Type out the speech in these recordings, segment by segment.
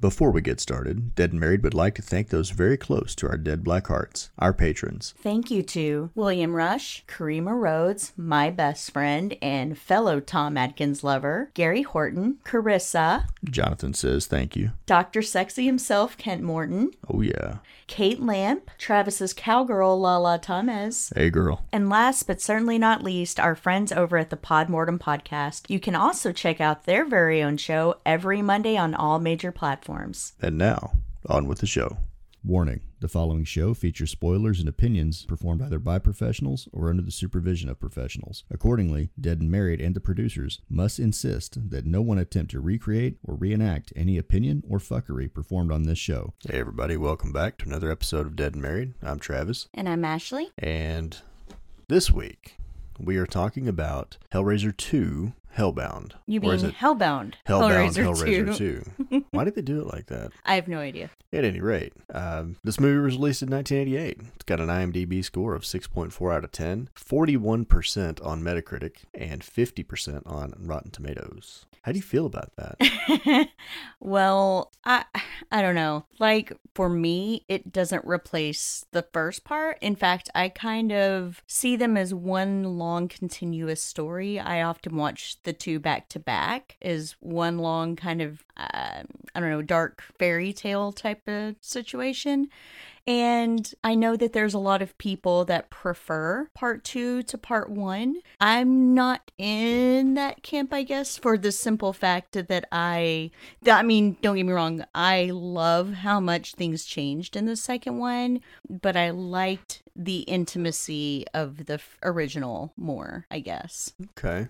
Before we get started, Dead and Married would like to thank those very close to our dead black hearts, our patrons. Thank you to William Rush, Karima Rhodes, my best friend and fellow Tom Atkins lover, Gary Horton, Carissa, Jonathan says thank you. Dr. Sexy himself, Kent Morton, Oh, yeah. Kate Lamp, Travis's cowgirl, Lala Thomas, Hey, girl. and last but certainly not least, our friends over at the Podmortem Podcast. You can also check out their very own show every Monday on all major platforms. And now, on with the show. Warning the following show features spoilers and opinions performed either by professionals or under the supervision of professionals. Accordingly, Dead and Married and the producers must insist that no one attempt to recreate or reenact any opinion or fuckery performed on this show. Hey, everybody, welcome back to another episode of Dead and Married. I'm Travis, And I'm Ashley. and this week we are talking about Hellraiser 2 Hellbound. You mean Hellbound? Hellbound Hellraiser Hellraiser 2. 2? Why did they do it like that? I have no idea. At any rate, um, this movie was released in 1988. It's got an IMDb score of 6.4 out of 10, 41% on Metacritic, and 50% on Rotten Tomatoes. How do you feel about that? well, I I don't know. Like for me, it doesn't replace the first part. In fact, I kind of see them as one long continuous story. I often watch the two back to back is one long kind of uh, I don't know, dark fairy tale type of situation. And I know that there's a lot of people that prefer part two to part one. I'm not in that camp, I guess, for the simple fact that I, I mean, don't get me wrong, I love how much things changed in the second one, but I liked the intimacy of the f- original more, I guess. Okay,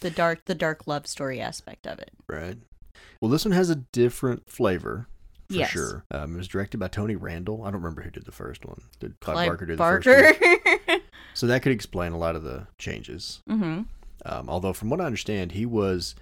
The dark, the dark love story aspect of it. right. Well, this one has a different flavor. For Yes. sure. Um, it was directed by Tony Randel. I don't remember who did the first one. Did Clive, Clive Barker do the Barker. first one? So that could explain a lot of the changes. mm-hmm. Um, although, from what I understand, he was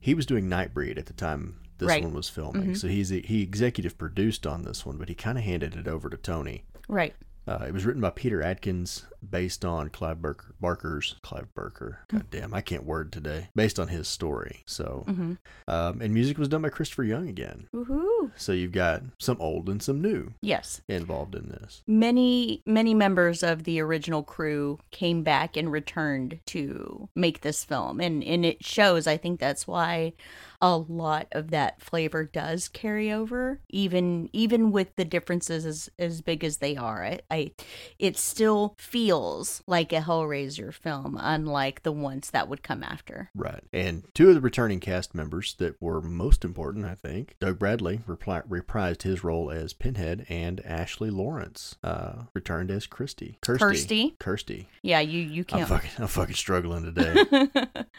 he was doing Nightbreed at the time this Right. one was filming. Mhm. So he's he executive produced on this one, but he kind of handed it over to Tony. Right. Uh, it was written by Peter Atkins, based on Clive Barker, Barker's Clive Barker. God damn, I can't word today. Based on his story. So, Mm-hmm. um, and music was done by Christopher Young again. Woohoo. So you've got some old and some new Yes. involved in this. many many members of the original crew came back and returned to make this film and and it shows i think that's why a lot of that flavor does carry over even even with the differences as, as big as they are I, I it still feels like a hellraiser film unlike the ones that would come after Right. And two of the returning cast members that were most important, I think, Doug Bradley repli- reprised his role as Pinhead, and Ashley Laurence uh, returned as christy Kirsty. Kirsty? Kirsty. yeah you you I'm can't fucking, I'm fucking struggling today.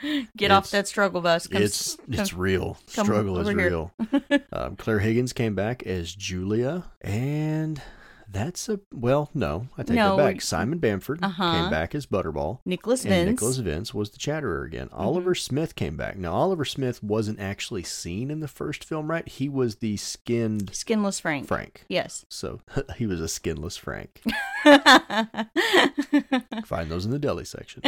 get off that struggle bus Come- it's it's real. come Struggle is here. real. um, Claire Higgins came back as Julia, and that's a well, no, I take No, that back. Simon Bamford Uh-huh. came back as Butterball. nicholas vince Mm-hmm. Nicholas Vince was the chatterer again. Oliver Smith came back. Now, Oliver Smith wasn't actually seen in the first film, right? He was the skinned skinless frank Frank. yes So he was a skinless Frank. Find those in the deli section.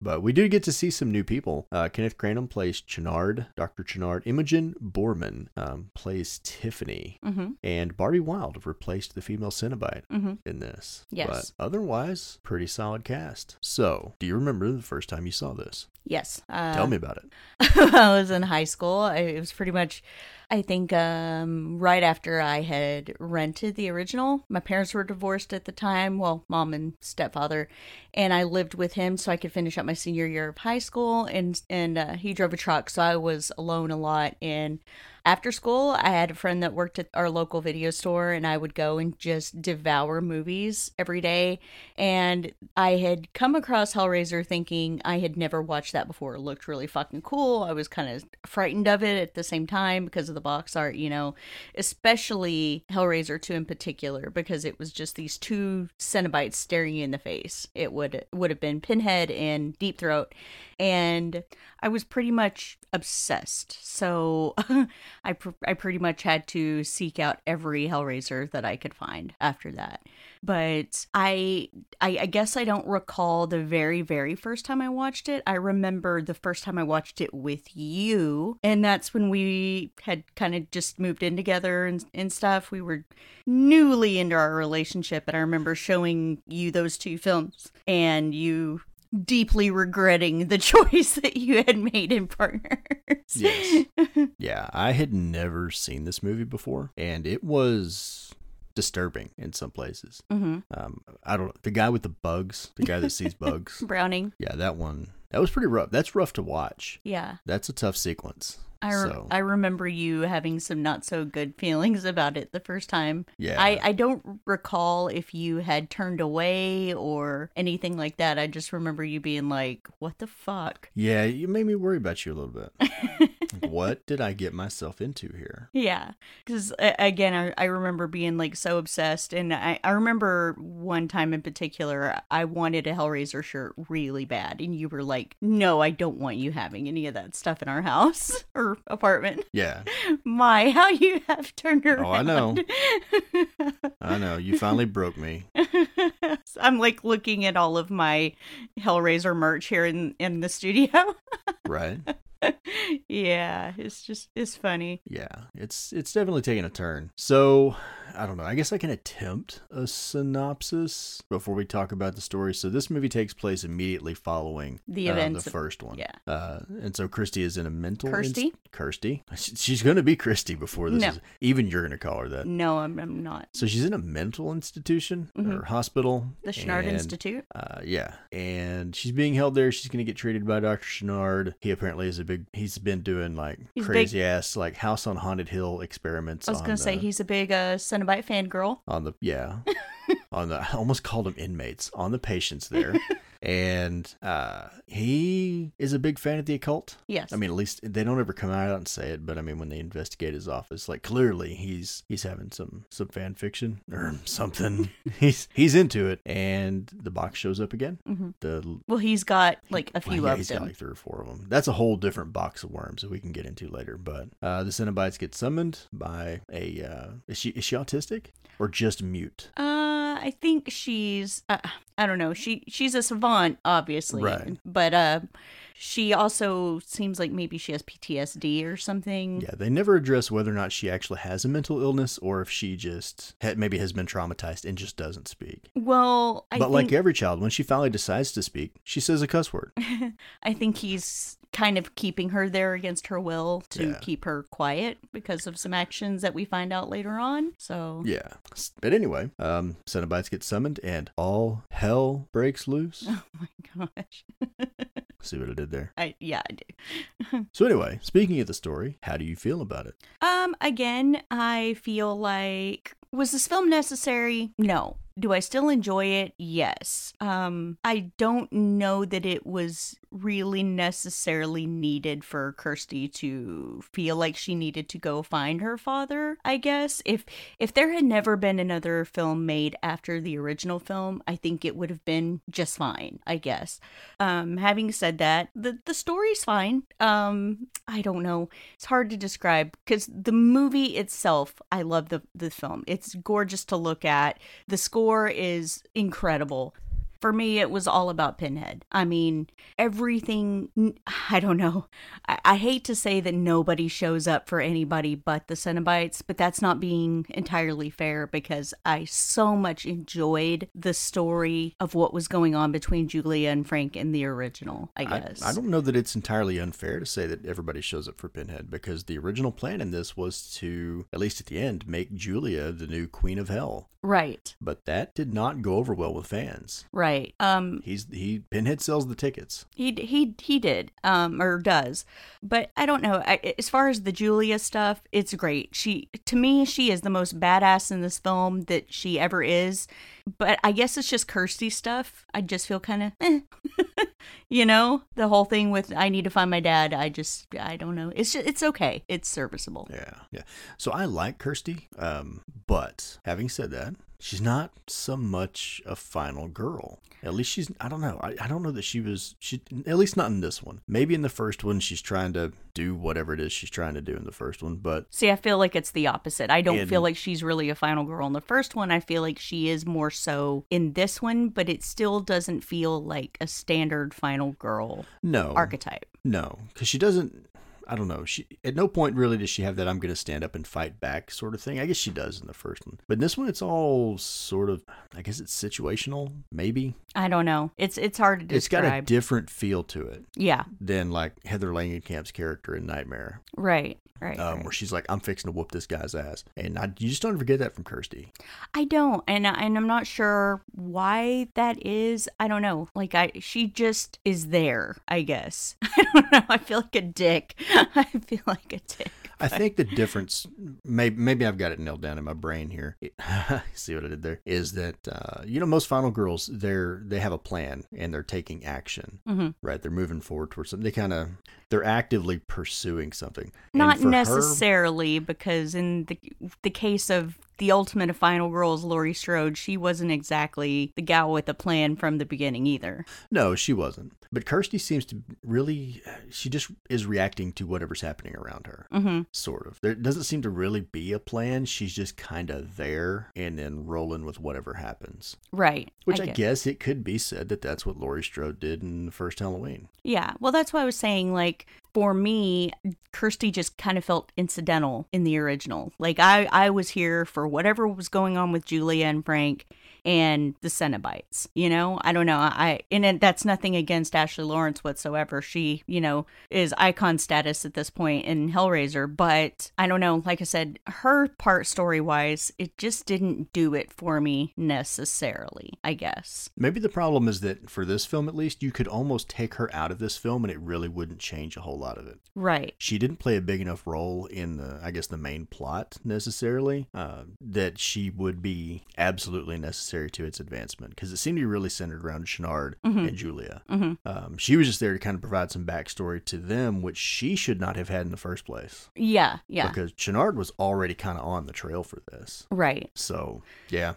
but we do get to see some new people. Uh, Kenneth Cranham plays Channard, Dr. Channard. Imogen Boorman um, plays Tiffany. hmm And Barbie Wilde replaced the female Cenobite hmm in this. Yes. But otherwise, pretty solid cast. So, do you remember the first time you saw this? Yes. Uh, Tell me about it. I was in high school. I, it was pretty much, I think, um, right after I had rented the original. My parents were divorced at the time. Well, mom and stepfather, and I lived with him so I could finish up my senior year of high school. And and uh, he drove a truck, so I was alone a lot. And after school, I had a friend that worked at our local video store, and I would go and just devour movies every day. And I had come across Hellraiser thinking I had never watched that before. It looked really fucking cool. I was kind of frightened of it at the same time because of the box art, you know, especially Hellraiser 2 in particular, because it was just these two Cenobites staring you in the face. It would would have been Pinhead and Deep Throat. And I was pretty much obsessed. So I pr- I pretty much had to seek out every Hellraiser that I could find after that. But I, I I guess I don't recall the very very first time I watched it. I remember the first time I watched it with you, and that's when we had kind of just moved in together and and stuff. We were newly into our relationship, and I remember showing you those two films, and you deeply regretting the choice that you had made in partners. Yes. yeah, I had never seen this movie before, and it was disturbing in some places. hmm Um, I don't the guy with the bugs, the guy that sees bugs. Browning. Yeah, that one. That was pretty rough. That's rough to watch. Yeah. That's a tough sequence. I, re- so I remember you having some not so good feelings about it the first time. yeah, I, I don't recall if you had turned away or anything like that. I just remember you being like, what the fuck? yeah, you made me worry about you a little bit. What did I get myself into here? Yeah, because again, I, I remember being like so obsessed, and I, I remember one time in particular, I wanted a Hellraiser shirt really bad, and you were like, "No, I don't want you having any of that stuff in our house or apartment." Yeah, My, how you have turned around. Oh, I know. I know. You finally broke me. I'm like looking at all of my Hellraiser merch here in in the studio. Right? yeah, it's just it's funny. Yeah, it's it's definitely taking a turn. So I don't know. I guess I can attempt a synopsis before we talk about the story. So this movie takes place immediately following The uh, events the first one. yeah. Uh, and so Christy is in a mental. Kirsty? Kirsty. She- She's going to be Christy before this No. is. Even you're going to call her that. No, I'm, I'm not. So she's in a mental institution Mhm. or hospital. The Channard and, Institute. Uh, yeah, and she's being held there. She's going to get treated by Doctor Channard. He apparently is a big. He's been doing like He's big. crazy ass like House on Haunted Hill experiments. I was gonna say he's a big uh, Cenobite fangirl. on the yeah on the I almost called them inmates on the patients there. and uh, he is a big fan of the occult. Yes. I mean, at least they don't ever come out and say it, but I mean, when they investigate his office, like clearly he's he's having some some fan fiction or something. he's he's into it, and the box shows up again. Mhm. The well, he's got like a well, few yeah, of he's them. got like three or four of them. That's a whole different box of worms that we can get into later. But uh, the Cenobites get summoned by a. Uh, is she is she autistic or just mute? Uh, I think she's. Uh, I don't know. She she's a savant, obviously. Right. But uh, she also seems like maybe she has PTSD or something. Yeah, they never address whether or not she actually has a mental illness or if she just ha- maybe has been traumatized and just doesn't speak. Well, I but think, like every child, when she finally decides to speak, she says a cuss word. I think he's kind of keeping her there against her will to Yeah. keep her quiet because of some actions that we find out later on. So Yeah. But anyway, um, Cenobites get summoned and all hell breaks loose. Oh my gosh. See what I did there? I yeah, I do. So anyway, speaking of the story, how do you feel about it? Um, again, I feel like was this film necessary? No. Do I still enjoy it? Yes. Um, I don't know that it was really necessarily needed for Kirsty to feel like she needed to go find her father, I guess. If if there had never been another film made after the original film, I think it would have been just fine, I guess. Um, having said that, the the story's fine. Um, I don't know. It's hard to describe because the movie itself, I love the the film. It's gorgeous to look at. The score is incredible. For me, it was all about Pinhead. I mean, everything. I don't know. I, I hate to say that nobody shows up for anybody but the Cenobites, but that's not being entirely fair because I so much enjoyed the story of what was going on between Julia and Frank in the original. I guess. I, don't know that it's entirely unfair to say that everybody shows up for Pinhead because the original plan in this was to, at least at the end, make Julia the new Queen of Hell. right. But that did not go over well with fans. Right. Um. He's he Pinhead sells the tickets. He he he did. Um. Or does. But I don't know. I, as far as the Julia stuff, it's great. She to me, she is the most badass in this film that she ever is. But I guess it's just Kirsty stuff. I just feel kind of, eh. you know, the whole thing with I need to find my dad. I just I don't know. It's just, it's okay. It's serviceable. Yeah, yeah. So I like Kirsty, um, but having said that, she's not so much a final girl. At least she's I don't know. I, I don't know that she was she at least not in this one. Maybe in the first one she's trying to do whatever it is she's trying to do in the first one, but See, I feel like it's the opposite. I don't And- feel like she's really a final girl in the first one. I feel like she is more so in this one, but it still doesn't feel like a standard final girl no. archetype. No, cuz she doesn't I don't know. She at no point really does she have that I'm going to stand up and fight back sort of thing. I guess she does in the first one. But in this one it's all sort of I guess it's situational, maybe. I don't know. It's it's hard to describe. It's got a different feel to it yeah, than like Heather Langenkamp's character in Nightmare. right, right. um, right. where she's like, "I'm fixing to whoop this guy's ass," and I, you just don't forget that from Kirsty. I don't, and and I'm not sure why that is. I don't know. Like I, she just is there. I guess. I don't know. I feel like a dick. I feel like a dick. I think the difference, maybe maybe I've got it nailed down in my brain here. See what I did there? Is that uh, you know most final girls they're they have a plan and they're taking action, hmm right? They're moving forward towards something. They kind of they're actively pursuing something. Not for her- necessarily, because in the the case of the ultimate of final girls, Laurie Strode, she wasn't exactly the gal with a plan from the beginning either. no, she wasn't. But Kirsty seems to really, she just is reacting to whatever's happening around her. hmm sort of. There doesn't seem to really be a plan. She's just kind of there and then rolling with whatever happens. Right. Which I, get. guess it could be said that that's what Laurie Strode did in the first Halloween. Yeah. Well, that's why I was saying, like, for me, Kirsty just kind of felt incidental in the original. Like, I, I was here for whatever was going on with Julia and Frank and the Cenobites. You know, I don't know. I and it, that's nothing against Ashley Laurence whatsoever. She, you know, is icon status at this point in Hellraiser. But I don't know. Like I said, her part story wise, it just didn't do it for me necessarily. I guess. Maybe the problem is that for this film, at least, you could almost take her out of this film and it really wouldn't change a whole lot of it. Right. She didn't play a big enough role in the, I guess, the main plot necessarily, uh, that she would be absolutely necessary to its advancement because it seemed to be really centered around Channard and Julia. hmm Um, she was just there to kind of provide some backstory to them, which she should not have had in the first place. Yeah. Yeah. Because Channard was already kind of on the trail for this. Right. So, yeah.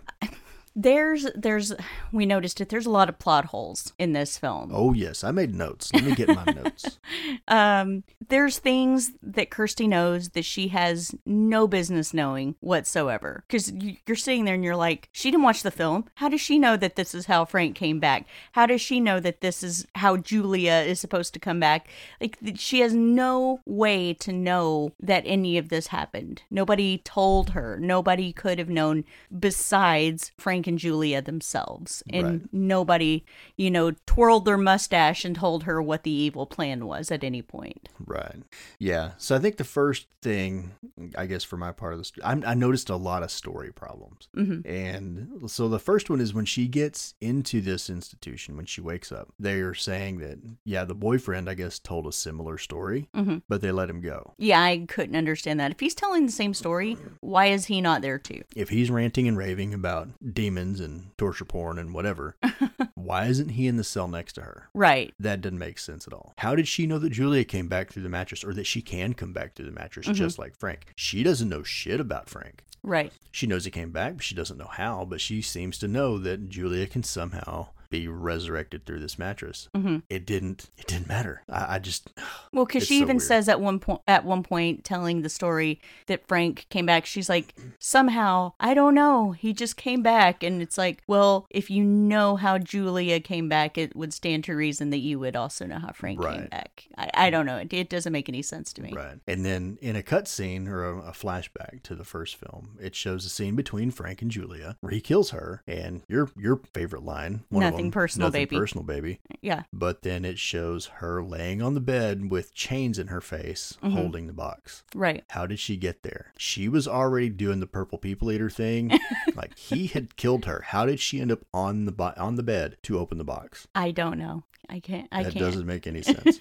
There's there's we noticed it. There's a lot of plot holes in this film. Oh, yes. I made notes. Let me get my notes. Um, there's things that Kirsty knows that she has no business knowing whatsoever. Because you're sitting there and you're like, she didn't watch the film. How does she know that this is how Frank came back? How does she know that this is how Julia is supposed to come back? Like she has no way to know that any of this happened. Nobody told her. Nobody could have known besides Frank and Julia themselves. And Right. nobody, you know, twirled their mustache and told her what the evil plan was at any point. Right. Yeah. So I think the first thing, I guess, for my part of the story, I, I noticed a lot of story problems. hmm And so the first one is when she gets into this institution, when she wakes up, they are saying that, yeah, the boyfriend, I guess, told a similar story, hmm but they let him go. Yeah, I couldn't understand that. If he's telling the same story, why is he not there too? If he's ranting and raving about demons and torture porn and whatever, why isn't he in the cell next to her? Right. That doesn't make sense at all. How did she know that Julia came back through the mattress or that she can come back through the mattress mm-hmm. just like Frank? She doesn't know shit about Frank. Right. She knows he came back, but she doesn't know how, but she seems to know that Julia can somehow be resurrected through this mattress. hmm It didn't it didn't matter. I, I just Well, because she so even weird. says at one point, at one point, telling the story that Frank came back, she's like, somehow, I don't know, he just came back, and it's like, well, if you know how Julia came back, it would stand to reason that you would also know how Frank came back. I, I don't know, it, it doesn't make any sense to me. Right. And then in a cutscene or a, a flashback to the first film, it shows a scene between Frank and Julia where he kills her and your your favorite line, one of Nothing personal, nothing baby." personal baby. Yeah. But then it shows her laying on the bed with chains in her face, Mhm. holding the box. Right. How did she get there? She was already doing the purple people eater thing. like he had killed her. How did she end up on the bo- on the bed to open the box? I don't know. I can't. I that can't. doesn't make any sense.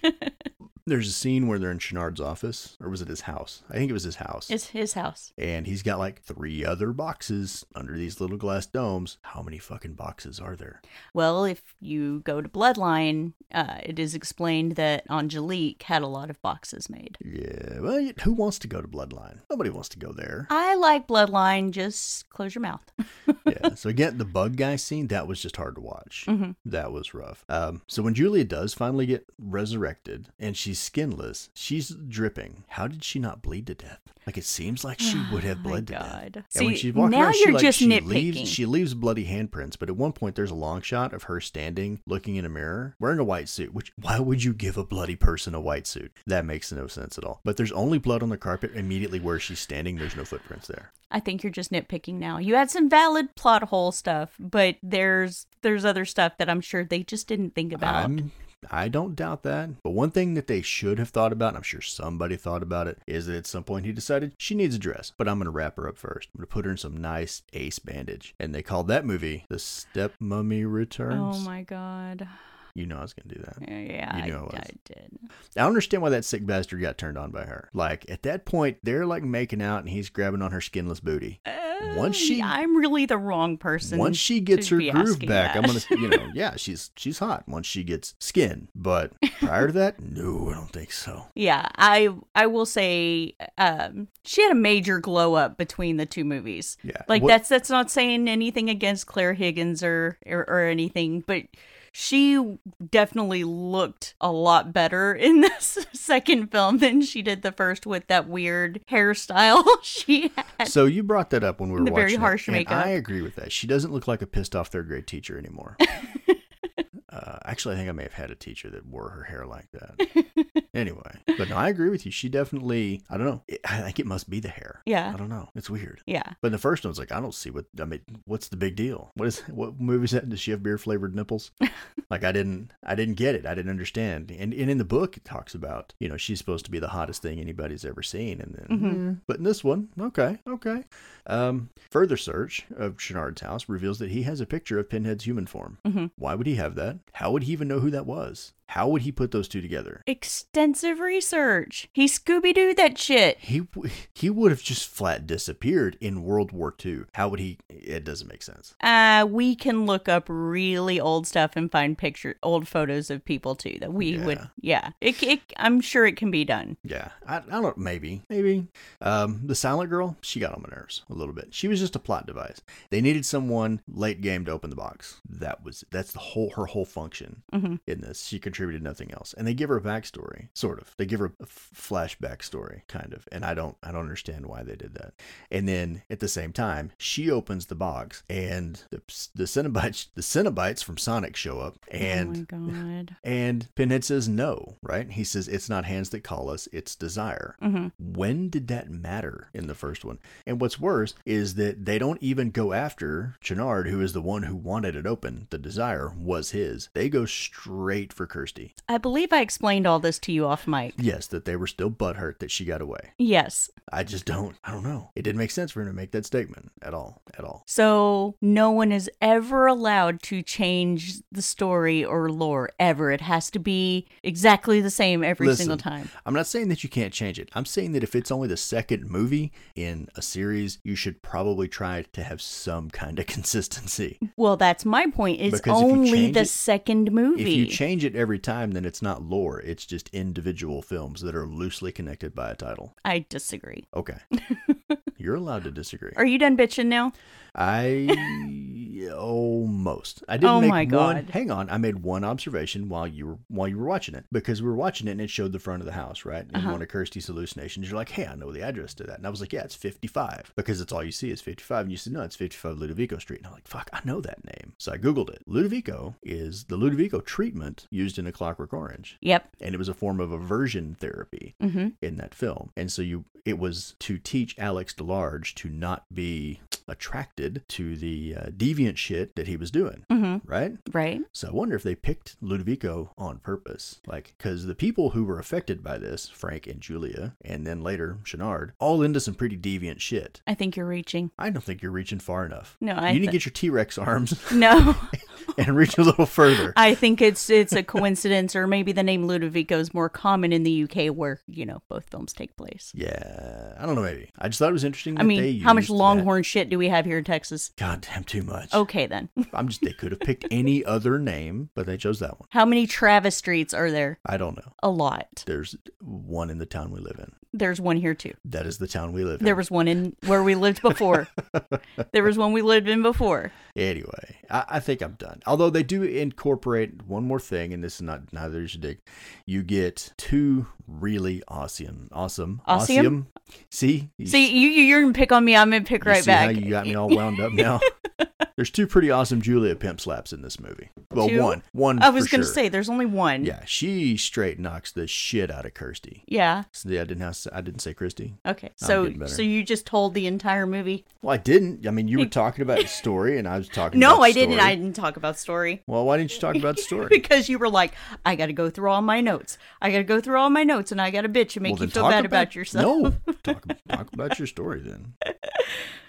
There's a scene where they're in Channard's office, or was it his house? I think it was his house. It's his house. and he's got like three other boxes under these little glass domes. How many fucking boxes are there? Well, if you go to Bloodline, uh, it is explained that Angelique had a lot of boxes made. Yeah, well, who wants to go to Bloodline? Nobody wants to go there. I like Bloodline. Just close your mouth. yeah. So again, the bug guy scene that was just hard to watch. Mm-hmm. That was rough. Um, so when Julia does finally get resurrected and she's skinless, she's dripping. How did she not bleed to death? Like it seems like she would have Oh bled to death. God. And when she's walking now around, you're like, just she nitpicking. Leaves, she leaves bloody handprints, but at one point there's a long shot of her standing, looking in a mirror, wearing a white suit. Which why would you give a bloody person a white suit? That makes no sense at all. But there's only blood on the carpet immediately where she's standing. There's no footprints there. I think you're just nitpicking now. You had some valid plot hole stuff, but there's there's other stuff that I'm sure they just didn't think about. I'm, I don't doubt that. But one thing that they should have thought about, and I'm sure somebody thought about it, is that at some point he decided she needs a dress, but I'm going to wrap her up first. I'm going to put her in some nice ace bandage. And they called that movie The Step Mummy Returns. oh my god. You know I was going to do that. Yeah, You I, knew I was. I did. I don't understand why that sick bastard got turned on by her. Like, at that point, they're like making out and he's grabbing on her skinless booty. Once she- Uh, I'm really the wrong person. Once she gets her groove back, I'm gonna, you know, yeah, she's she's hot once she gets skin. But prior to that, no, I don't think so. Yeah, I I will say um she had a major glow up between the two movies. Yeah, Like What- that's that's not saying anything against Claire Higgins or, or or anything, but she definitely looked a lot better in this second film than she did the first with that weird hairstyle she had. So you brought that up when we were The watching. very it, harsh and makeup. I agree with that. She doesn't look like a pissed off third grade teacher anymore. uh, actually, I think I may have had a teacher that wore her hair like that. anyway, but no, I agree with you. She definitely. I don't know. It, I think it must be the hair. Yeah. I don't know. It's weird. Yeah. But in the first one, it's like I don't see what I mean. What's the big deal? What is what movie is that? Does she have beer flavored nipples? like I didn't, I didn't get it. I didn't understand. And and in the book, it talks about you know she's supposed to be the hottest thing anybody's ever seen. And then, Mhm. eh, but in this one, okay, okay. Um, further search of Channard's house reveals that he has a picture of Pinhead's human form. Mhm. Why would he have that? How would he even know who that was? How would he put those two together? Extensive research. He Scooby Doo that shit. He w- he would have just flat disappeared in World War II. How would he? It doesn't make sense. Uh, we can look up really old stuff and find picture old photos of people too that we would Yeah. yeah. It, it I'm sure it can be done. Yeah, I, I don't. Maybe, maybe. Um, the silent girl, she got on my nerves a little bit. She was just a plot device. They needed someone late game to open the box. That was that's the whole her whole function Mhm. in this. She contributed nothing else, and they give her a backstory, sort of. They give her a flashback story, kind of. And I don't, I don't understand why they did that. And then at the same time, she opens the box, and the the Cenobites, the Cenobites from Sonic show up, and oh my god. and Pinhead says no, right? He says it's not hands that call us, it's desire. Mhm. When did that matter in the first one? And what's worse is that they don't even go after Channard, who is the one who wanted it open. The desire was his. They go straight for Kirsty. I believe I explained all this to you off mic. Yes, that they were still butthurt that she got away. Yes. I just don't, I don't know. It didn't make sense for him to make that statement at all, at all. So no one is ever allowed to change the story or lore ever. It has to be exactly the same every Listen, single time. I'm not saying that you can't change it. I'm saying that if it's only the second movie in a series, you should probably try to have some kind of consistency. Well, that's my point. It's Because only the it- second movie. If you change it every time, then it's not lore. It's just individual films that are loosely connected by a title. I disagree. Okay. You're allowed to disagree. Are you done bitching now? I almost. I didn't Oh make my one. Hang on, I made one observation while you were while you were watching it because we were watching it and it showed the front of the house, right? And Uh-huh. one of Kirsty's hallucinations, you're like, "Hey, I know the address to that," and I was like, "Yeah, it's 55," because it's all you see is 55, and you said, "No, it's 55 Ludovico Street," and I'm like, "Fuck, I know that name." So I googled it. Ludovico is the Ludovico treatment used in A Clockwork Orange, Yep. and it was a form of aversion therapy Mm-hmm. in that film. And so you it was to teach Alex DeLarge to not be attracted to the uh, deviant shit that he was doing, Mm-hmm. right? Right. So I wonder if they picked Ludovico on purpose. Like, because the people who were affected by this, Frank and Julia, and then later Channard, all into some pretty deviant shit. I think you're reaching. I don't think you're reaching far enough. No, I you need to get your T Rex arms No. and reach a little further. I think it's it's a coincidence, or maybe the name Ludovico is more common in the UK, where you know both films take place. yeah, I don't know, maybe. I just thought it was interesting. I that they mean, how much used that. Longhorn shit do we have here in Texas? Goddamn, too much. Okay, then. I'm just, they could have picked any other name, but they chose that one. How many Travis streets are there? I don't know. A lot. There's one in the town we live in. There's one here too. That is the town we live in. There was one in where we lived before. there was one we lived in before. Anyway, I, I, think I'm done. Although they do incorporate one more thing, and this is not neither is your dig. You get two really awesome, awesome, awesome. See, see, you you're gonna pick on me. I'm gonna pick right back. you got me all wound up now. There's two pretty awesome Julia pimp slaps in this movie. Well, two? one, one. I was gonna sure. say there's only one. Yeah, she straight knocks the shit out of Kirsty. Yeah. So, yeah, I didn't have, I didn't say Christy. Okay, so so you just told the entire movie. Well, I didn't. I mean, you were talking about story, and I was talking. no, I didn't. I didn't talk about story. Well, why didn't you talk about story? because you were like, I got to go through all my notes. I got to go through all my notes, and I got to bitch and make well, you feel bad about, about yourself. No, talk, talk about your story then.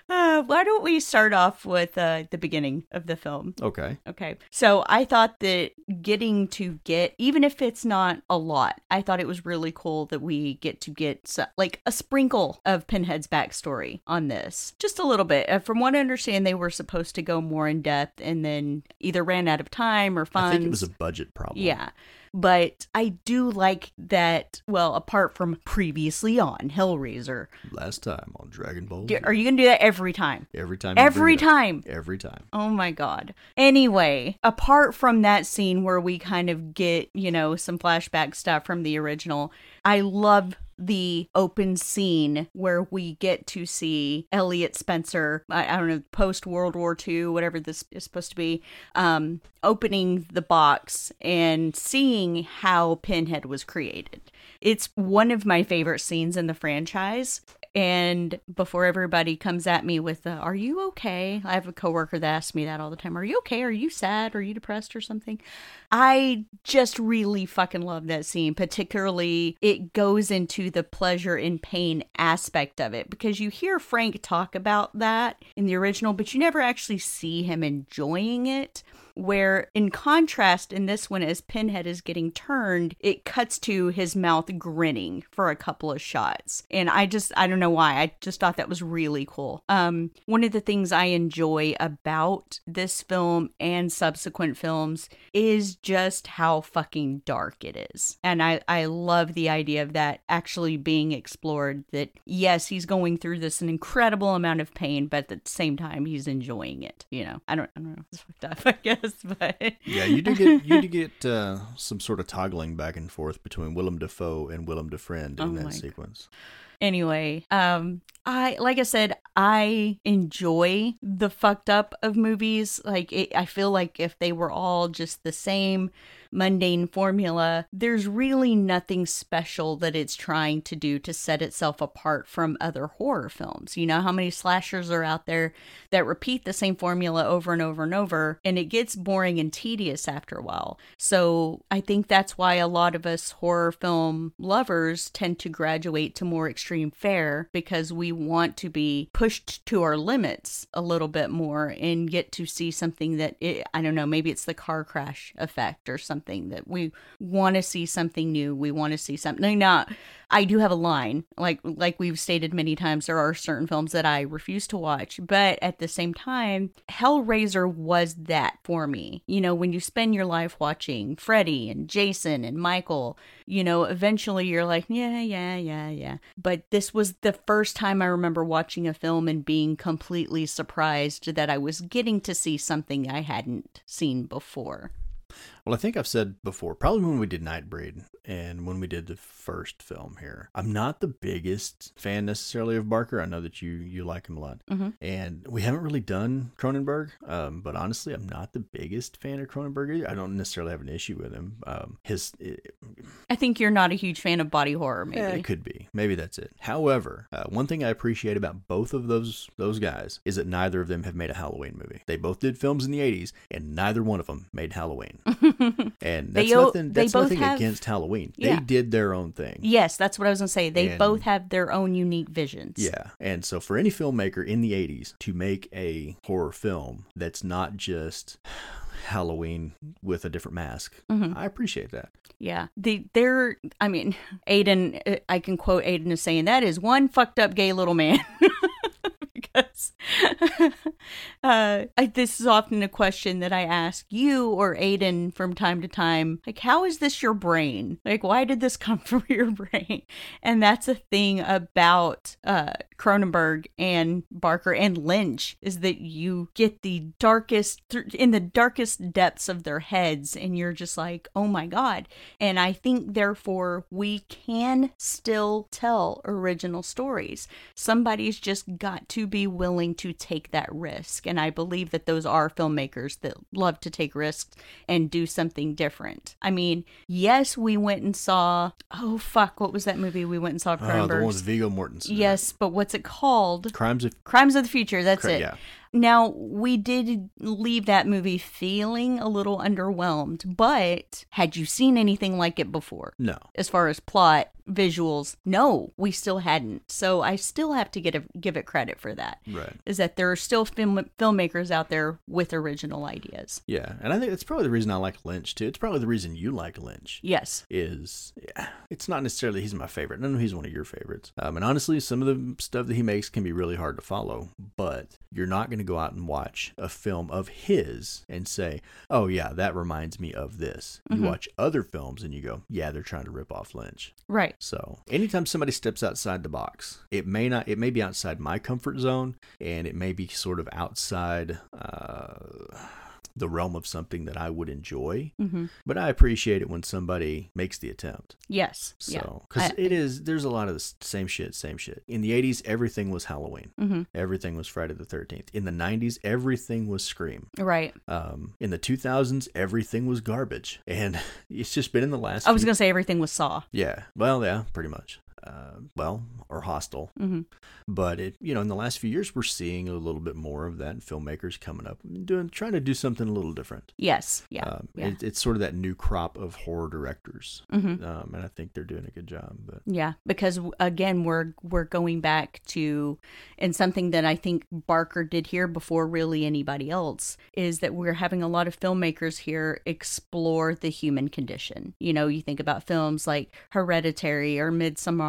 Uh, why don't we start off with uh, the beginning of the film? Okay. Okay. So I thought that getting to get, even if it's not a lot, I thought it was really cool that we get to get like a sprinkle of Pinhead's backstory on this. Just a little bit. Uh, from what I understand, they were supposed to go more in depth and then either ran out of time or funds. I think it was a budget problem. Yeah but I do like that. Well, apart from previously on Hellraiser, last time on Dragon Ball. are you gonna do that every time? Every time. Every time. Every time. Oh my god. Anyway, apart from that scene where we kind of get you know some flashback stuff from the original, I love the open scene where we get to see Elliot Spencer, I, I don't know, post World War II, whatever this is supposed to be, um, opening the box and seeing how Pinhead was created. It's one of my favorite scenes in the franchise. And before everybody comes at me with, the, "Are you okay?" I have a coworker that asks me that all the time. Are you okay? Are you sad? Are you depressed or something? I just really fucking love that scene. Particularly, it goes into the pleasure and pain aspect of it because you hear Frank talk about that in the original, but you never actually see him enjoying it where in contrast in this one as pinhead is getting turned it cuts to his mouth grinning for a couple of shots. And i just i don't know why. I just thought that was really cool. Um one of the things i enjoy about this film and subsequent films is just how fucking dark it is. And i i love the idea of that actually being explored that yes he's going through this an incredible amount of pain but at the same time he's enjoying it you know? I don't i don't know. It's fucked up i guess but yeah, you do get you do get uh, some sort of toggling back and forth between Willem Dafoe and Willem Dafoe in oh that sequence. Anyway, um, I like I said, I enjoy the fucked up of movies. Like it, I feel like if they were all just the same mundane formula, there's really nothing special that it's trying to do to set itself apart from other horror films. You know how many slashers are out there that repeat the same formula over and over and over, and it gets boring and tedious after a while. So I think that's why a lot of us horror film lovers tend to graduate to more extreme fare because we want to be pushed to our limits a little bit more and get to see something that it, I don't know, maybe it's the car crash effect or something something that we want to see something new. We want to see something. Now, I do have a line, like like we've stated many times. There are certain films that I refuse to watch, but at the same time, Hellraiser was that for me. You know, when you spend your life watching Freddy and Jason and Michael, you know, eventually you're like, yeah, yeah, yeah, yeah. But this was the first time I remember watching a film and being completely surprised that I was getting to see something I hadn't seen before. Well, I think I've said before, probably when we did Nightbreed and when we did the first film here, I'm not the biggest fan necessarily of Barker. I know that you you like him a lot, mm-hmm. and we haven't really done Cronenberg. Um, but honestly, I'm not the biggest fan of Cronenberg. Either. I don't necessarily have an issue with him. Um, his, it, I think you're not a huge fan of body horror. Maybe yeah, it could be. Maybe that's it. However, uh, one thing I appreciate about both of those those guys is that neither of them have made a Halloween movie. They both did films in the '80s, and neither one of them made Halloween. and that's they, nothing. That's nothing have, against Halloween. Yeah. They did their own thing. Yes, that's what I was gonna say. They and, both have their own unique visions. Yeah, and so for any filmmaker in the '80s to make a horror film that's not just Halloween with a different mask. Mm-hmm. I appreciate that. Yeah. The there I mean, Aiden uh, I can quote Aiden as saying that is one fucked up gay little man. because uh, I, this is often a question that I ask you or Aiden from time to time. Like, how is this your brain? Like, why did this come from your brain? And that's a thing about uh, Cronenberg and Barker and Lynch is that you get the darkest in the darkest depths of their heads, and you're just like, oh my god. And I think therefore we can still tell original stories. Somebody's just got to be willing to take that risk, and I believe that those are filmmakers that love to take risks and do something different. I mean, yes, we went and saw. Oh fuck, what was that movie we went and saw? Cronenberg. Uh, the one with Viggo Mortensen. Yes, but what what's it called? Crimes of Crimes of the Future. That's Cri- it. yeah. Now, we did leave that movie feeling a little underwhelmed, but had you seen anything like it before? No. As far as plot, visuals, no, we still hadn't. So I still have to get a, give it credit for that. Right. Is that there are still film, filmmakers out there with original ideas. Yeah, and I think that's probably the reason I like Lynch too. It's probably the reason you like Lynch. Yes. Is yeah, it's not necessarily he's my favorite. I know he's one of your favorites. Um, and honestly, some of the stuff that he makes can be really hard to follow. But you're not going to go out and watch a film of his and say, "Oh yeah, that reminds me of this." Mhm. You watch other films and you go, "Yeah, they're trying to rip off Lynch." Right. So anytime somebody steps outside the box, it may not, it may be outside my comfort zone, and it may be sort of outside uh, the realm of something that I would enjoy. hmm But I appreciate it when somebody makes the attempt. Yes. So, because I- it is, there's a lot of the same shit, same shit. In the 80s, everything was Halloween. yeah. hmm Everything was Friday the 13th. In the 90s, everything was Scream. Right. Um, in the 2000s, everything was garbage. And it's just been in the last I was few- going to say everything was Saw. Yeah. Well, yeah, pretty much. Uh, well, or Hostel. hmm But it, you know, in the last few years, we're seeing a little bit more of that. Filmmakers coming up, doing, trying to do something a little different. Yes. Yeah. Um, yeah. it, it's sort of that new crop of horror directors, hmm um, and I think they're doing a good job. But Yeah, because again, we're we're going back to, and something that I think Barker did here before really anybody else is that we're having a lot of filmmakers here explore the human condition. You know, you think about films like Hereditary or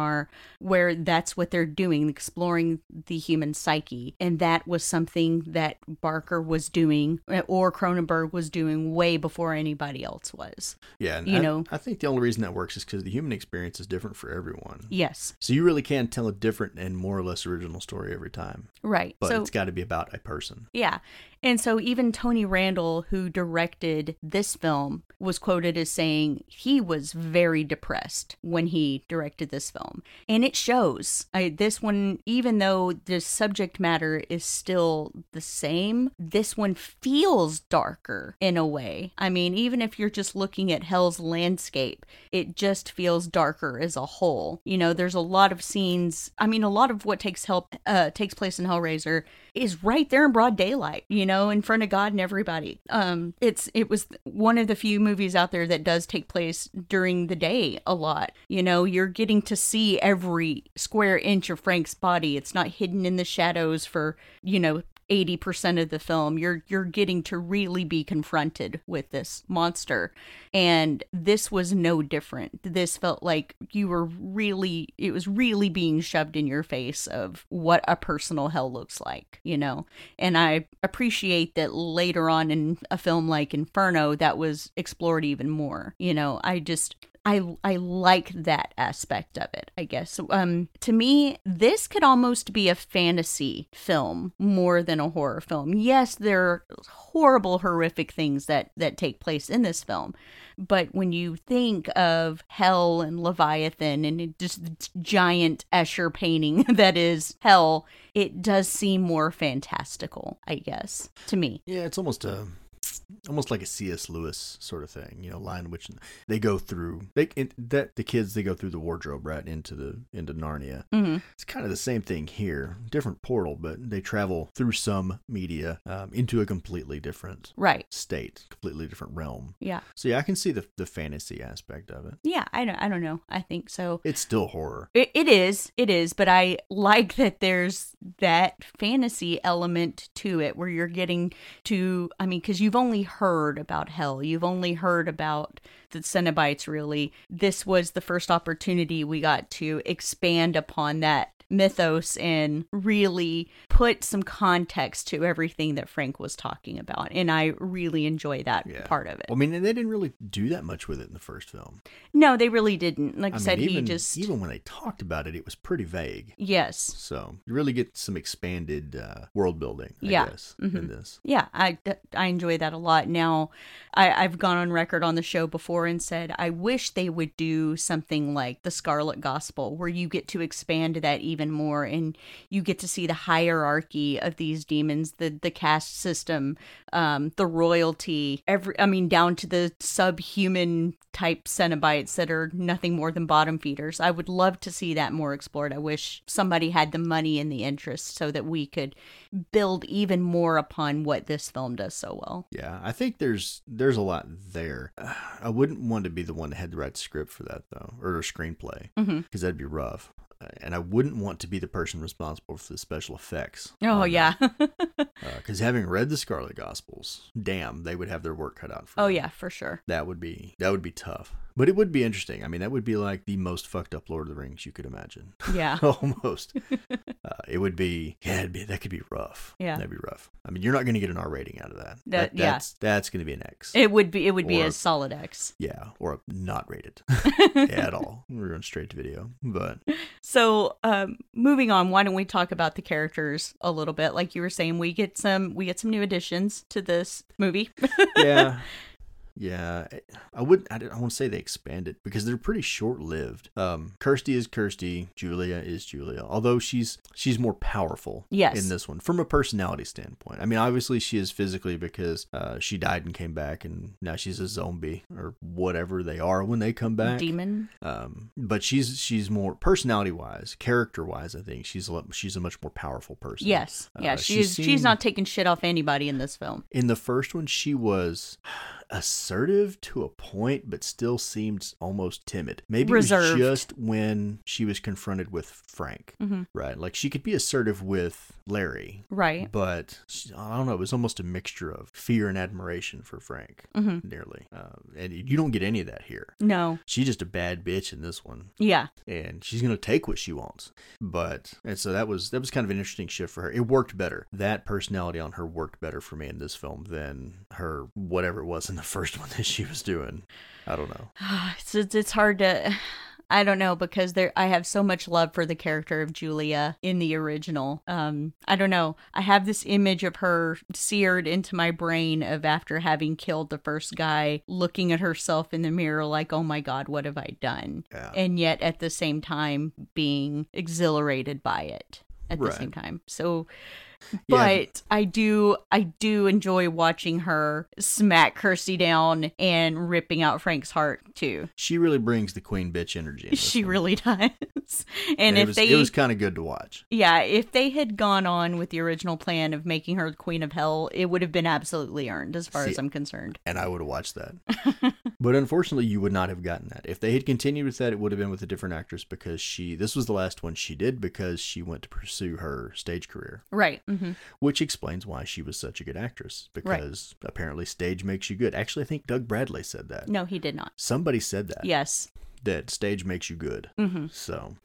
Midsommar, where that's what they're doing, exploring the human psyche, and that was something that Barker was doing eh, or Cronenberg was doing way before anybody else was. yeah, You I, know- I think the only reason that works is because the human experience is different for everyone. Yes, So you really can tell a different and more or less original story every time, right. but so it's got to be about a person. Yeah. And so even Tony Randel, who directed this film, was quoted as saying he was very depressed when he directed this film. And it shows. I, this one, even though the subject matter is still the same, this one feels darker in a way. I mean, even if you're just looking at Hell's landscape, it just feels darker as a whole. You know, there's a lot of scenes. I mean, a lot of what takes help uh, takes place in Hellraiser is right there in broad daylight. You know, in front of God and everybody. Um, it's it was one of the few movies out there that does take place during the day a lot. You know, you're getting to see every square inch of Frank's body. It's not hidden in the shadows for you know 80% of the film you're you're getting to really be confronted with this monster. And this was no different. This felt like you were really it was really being shoved in your face of what a personal hell looks like you know? And i appreciate that later on in a film like inferno that was explored even more you know? I just I I like that aspect of it, I guess. Um to me, this could almost be a fantasy film more than a horror film. Yes, there are horrible horrific things that that take place in this film. But when you think of hell and Leviathan and just giant Escher painting that is hell, it does seem more fantastical, I guess, to me. Yeah, it's almost a almost like a C.S. Lewis sort of thing, you know, line which they go through. They that the kids they go through the wardrobe right into the into Narnia. hmm It's kind of the same thing here, different portal, but they travel through some media um, into a completely different Right. state, completely different realm. Yeah. So yeah, I can see the the fantasy aspect of it. Yeah, I don't I don't know. I think so. It's still horror. It, it is, it is, but I like that there's that fantasy element to it where you're getting to, I mean, because you've only heard about hell, you've only heard about the Cenobites really, this was the first opportunity we got to expand upon that mythos and really put some context to everything that Frank was talking about. And I really enjoy that Yeah. part of it. Well, I mean, and they didn't really do that much with it in the first film. no, they really didn't. Like I, I said, mean, he even, just. even when they talked about it, it was pretty vague. yes. So you really get some expanded uh, world building, I Yeah. guess, in Mhm. this. Yeah, I, I enjoy that a lot. Now, I, I've gone on record on the show before and said I wish they would do something like the Scarlet Gospel, where you get to expand that even more and you get to see the hierarchy of these demons, the the caste system, um, the royalty, every I mean down to the subhuman type Cenobites that are nothing more than bottom feeders. I would love to see that more explored. I wish somebody had the money and the interest so that we could build even more upon what this film does so well. Yeah, I think there's there's a lot there. I wouldn't want to be the one that had to write script for that though, or a screenplay, because Mhm. that'd be rough. Uh, And I wouldn't want to be the person responsible for the special effects. Oh yeah. because having read the Scarlet Gospels, damn, they would have their work cut out for oh them. yeah, for sure. that would be that would be tough, but it would be interesting. I mean, that would be like the most fucked up Lord of the Rings you could imagine. Yeah. Almost. uh, it would be yeah, it'd be that could be rough. Yeah. that'd be rough. I mean, you're not going to get an R rating out of that. That- yeah. that's that's going to be an X. It would be it would be Or- a solid X. yeah, or a not rated at all. We're going straight to video, but So, um, moving on, why don't we talk about the characters a little bit? Like you were saying, we get some we get some new additions to this movie. yeah. Yeah, I wouldn't. I, I want to say they expanded because they're pretty short lived. Um, Kirsty is Kirsty. Julia is Julia. Although she's she's more powerful. Yes. In this one, from a personality standpoint. I mean, obviously she is physically because uh, she died and came back, and now she's a zombie or whatever they are when they come back. Demon. Um, but she's she's more personality wise, character wise. I think she's a lot, she's a much more powerful person. Yes. Yeah, Uh, she she's she's seemed- not taking shit off anybody in this film. In the first one, she was assertive to a point, but still seemed almost timid. Maybe Reserved. it was just when she was confronted with Frank, Mhm. right? Like she could be assertive with Larry, Right. but she- I don't know. It was almost a mixture of fear and admiration for Frank, hmm nearly. Uh, and you don't get any of that here. No. She's just a bad bitch in this one Yeah. and she's gonna take what she wants. But and so that was that was kind of an interesting shift for her. It worked better. That personality on her worked better for me in this film than her whatever it was in the first one that she was doing. I don't know. it's, it's it's hard to I don't know because there I have so much love for the character of Julia in the original. Um I don't know. I have this image of her seared into my brain of after having killed the first guy looking at herself in the mirror like, "Oh my god, what have I done?" Yeah. And yet at the same time being exhilarated by it at the same time. So Yeah. but I do I do enjoy watching her smack Kirsty down and ripping out Frank's heart too. She really brings the queen bitch energy. She one. really does. And, And, if it was, they it was kind of good to watch. yeah, if they had gone on with the original plan of making her the queen of hell, it would have been absolutely earned as far See, as I'm concerned. And I would have watched that. but unfortunately, you would not have gotten that. If they had continued with that, it would have been with a different actress because she, this was the last one she did because she went to pursue her stage career. Right. Hmm which explains why she was such a good actress because apparently stage makes you good. Actually, I think Doug Bradley said that. No, he did not. Somebody said that. Yes. That stage makes you good. hmm So,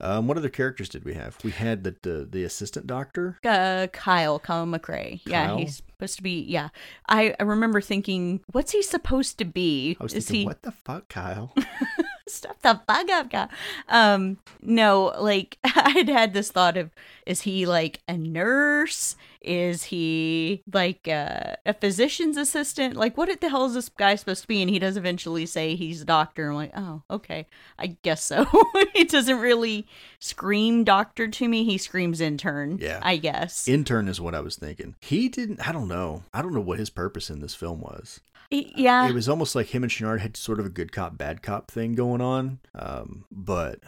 um, what other characters did we have? We had the the, the assistant doctor. Uh, Kyle, Kyle MacRae. Yeah, he's supposed to be. Yeah, I, I remember thinking, what's he supposed to be? I was Is thinking, he what the fuck, Kyle? Stop the fuck up, guy. Um, no, like I'd had this thought of, is he like a nurse? Is he like uh, a physician's assistant? Like, what the hell is this guy supposed to be? And he does eventually say he's a doctor. I'm like, oh, okay, I guess so. he doesn't really scream doctor to me. He screams intern. Yeah. I guess. Intern is what I was thinking. He didn't. I don't know. I don't know what his purpose in this film was. Yeah. It was almost like him and Channard had sort of a good cop, bad cop thing going on. Um, but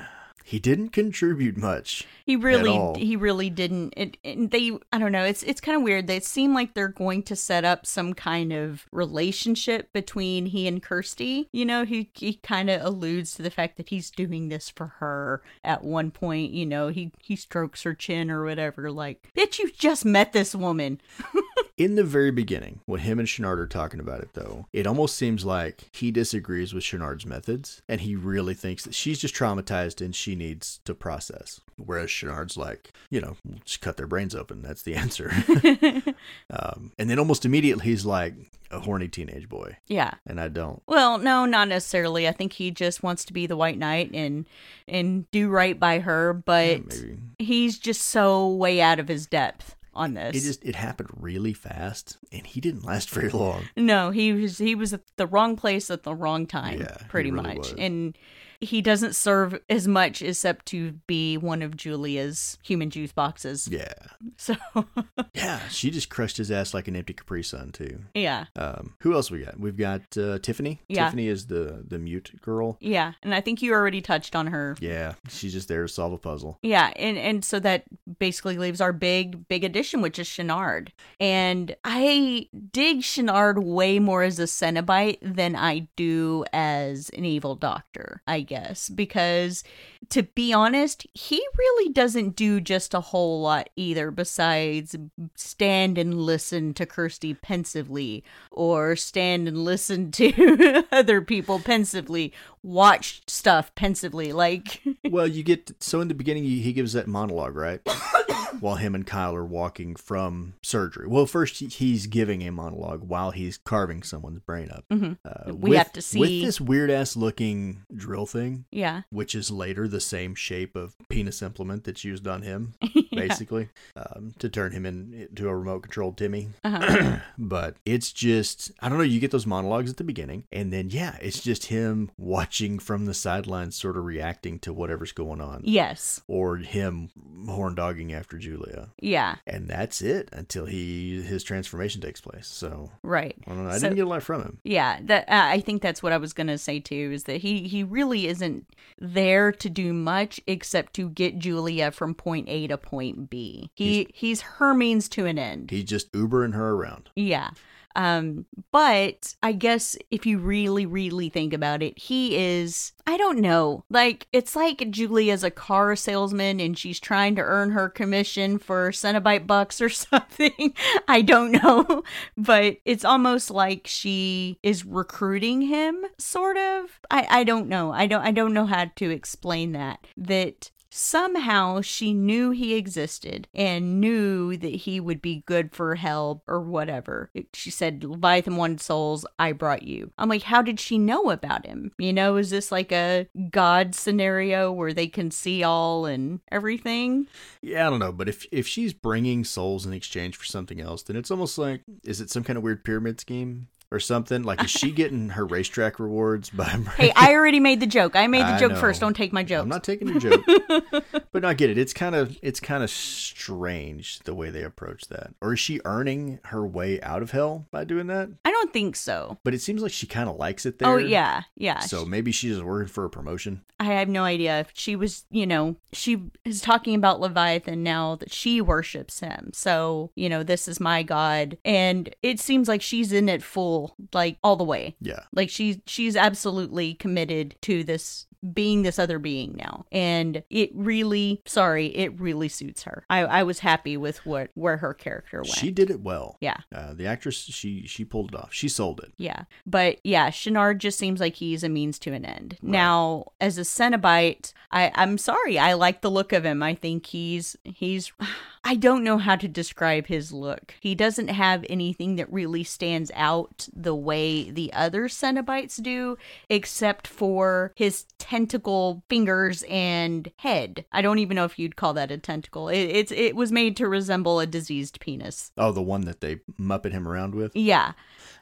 he didn't contribute much. He really, all. he really didn't. It, and they, I don't know. It's it's kind of weird. They seem like they're going to set up some kind of relationship between he and Kirsty. You know, he he kind of alludes to the fact that he's doing this for her. At one point, you know, he he strokes her chin or whatever. Like, bitch, you just met this woman. In the very beginning, when him and Channard are talking about it, though, it almost seems like he disagrees with Channard's methods and he really thinks that she's just traumatized and she needs to process. Whereas Channard's like, you know, just cut their brains open. That's the answer. um, and then almost immediately he's like, a horny teenage boy. Yeah. And I don't. Well, no, not necessarily. I think he just wants to be the white knight and and do right by her, but Yeah, maybe. he's just so way out of his depth on this. It just it happened really fast and he didn't last very long. no, he was he was at the wrong place at the wrong time, Yeah, pretty really much. was. And he doesn't serve as much except to be one of Julia's human juice boxes. Yeah. So, Yeah. She just crushed his ass like an empty Capri Sun too. yeah. Um, who else we got? We've got uh, Tiffany. Yeah. Tiffany is the the mute girl. Yeah, and I think you already touched on her. Yeah, she's just there to solve a puzzle. Yeah, and and so that basically leaves our big big addition, which is Channard. And I dig Channard way more as a Cenobite than I do as an evil doctor, I guess, because to be honest, he really doesn't do just a whole lot either besides stand and listen to Kirsty pensively or stand and listen to other people pensively, watch stuff pensively like well, you get so in the beginning he he gives that monologue right, while him and Kyle are walking from surgery. Well, first he's giving a monologue while he's carving someone's brain up. Mhm. Uh, We with- have to see with this weird ass looking drill thing, Yeah. which is later the same shape of penis implement that's used on him, basically, um, to turn him into a remote controlled Timmy. Uh-huh. but it's just I don't know. You get those monologues at the beginning, and then yeah, it's just him watching from the sidelines, sort of reacting to whatever's going on, yes. or him horn dogging after Julia, Yeah. and that's it until he his transformation takes place. So Right. I don't know. I So- didn't get a lot from him. Yeah, that uh, I think that's what I was gonna say too. Is that he he really isn't there to do much except to get Julia from point A to point B. He he's her means to an end. He's just Ubering her around. Yeah. Um, but I guess if you really, really think about it, he is, I don't know, like, it's like Julia's a car salesman and she's trying to earn her commission for Cenobite bucks or something. I don't know. But it's almost like she is recruiting him, sort of. I, I don't know. I don't, I don't know how to explain that. That somehow she knew he existed and knew that he would be good for hell or whatever. She said, Leviathan wanted souls, I brought you. I'm like, how did she know about him? You know, is this like a God scenario where they can see all and everything? Yeah, I don't know, but if if she's bringing souls in exchange for something else, then it's almost like is it some kind of weird pyramid scheme or something? Like is she getting her racetrack rewards by? Hey, I already made the joke. I made the I joke know. first. Don't take my joke. I'm not taking your joke, but no, I get it. It's kind of it's kind of strange the way they approach that. Or is she earning her way out of hell by doing that? I don't think so. But it seems like she kind of likes it oh, there. Oh, yeah. Yeah. So maybe she's just working for a promotion. I have no idea if she was, you know, she is talking about Leviathan now that she worships him. So, you know, this is my god. And it seems like she's in it full, like all the way. Yeah. Like she's she's absolutely committed to this being this other being now. And it really sorry, it really suits her. I, I was happy with what where her character went. She did it well. Yeah. Uh, the actress, she she pulled it off. She sold it. Yeah. But yeah, Channard just seems like he's a means to an end. Now, as a Cenobite, I, I'm sorry, I like the look of him. I think he's he's I don't know how to describe his look. He doesn't have anything that really stands out the way the other Cenobites do, except for his tentacle fingers and head. I don't even know if you'd call that a tentacle. It, it's it was made to resemble a diseased penis. Oh, the one that they muppet him around with. Yeah.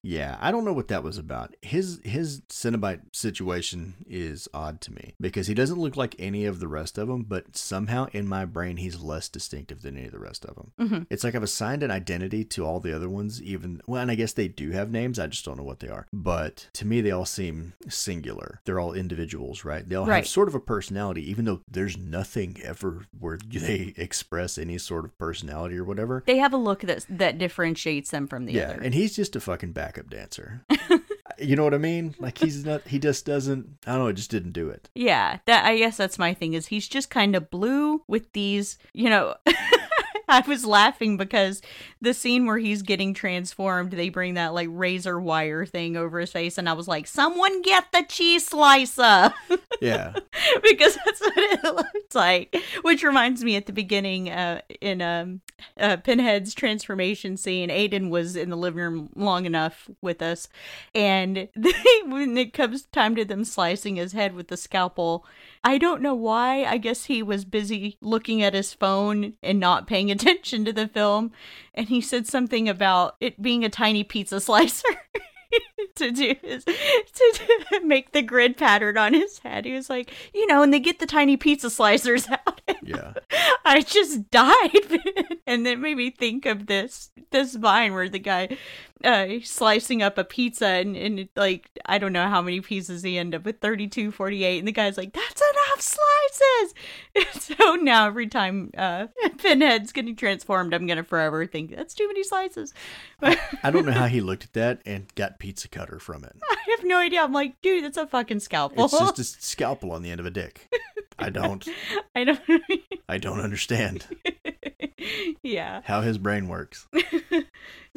Yeah, I don't know what that was about. His his Cenobite situation is odd to me because he doesn't look like any of the rest of them, but somehow in my brain he's less distinctive than any of the rest of them. Mm-hmm. It's like I've assigned an identity to all the other ones, even well, and I guess they do have names. I just don't know what they are. But to me, they all seem singular. They're all individuals, right? They all Right. have sort of a personality, even though there's nothing ever where they express any sort of personality or whatever. They have a look that that differentiates them from the Yeah, other. and he's just a fucking backup dancer. you know what I mean? Like he's not. He just doesn't. I don't know. It just didn't do it. Yeah, that I guess that's my thing is he's just kind of blue with these, you know, I was laughing because the scene where he's getting transformed, they bring that like razor wire thing over his face, and I was like, "Someone get the cheese slicer," Yeah. because that's what it looks like. Which reminds me, at the beginning, uh, in um, uh, Pinhead's transformation scene, Aiden was in the living room long enough with us, and they, when it comes time to them slicing his head with the scalpel, I don't know why. I guess he was busy looking at his phone and not paying attention to the film. And he said something about it being a tiny pizza slicer. to do his, to do, make the grid pattern on his head. He was like, you know, and they get the tiny pizza slicers out. Yeah. I just died, and it made me think of this this vine where the guy uh slicing up a pizza and, and it, like I don't know how many pieces he ended up with 32 48 and the guy's like that's enough slices! So now every time uh Pinhead's getting transformed I'm gonna forever think that's too many slices. But I don't know how he looked at that and got pizza cutter from it. I have no idea. I'm like dude that's a fucking scalpel. It's just a scalpel on the end of a dick. I don't. I don't I don't understand. Yeah. How his brain works.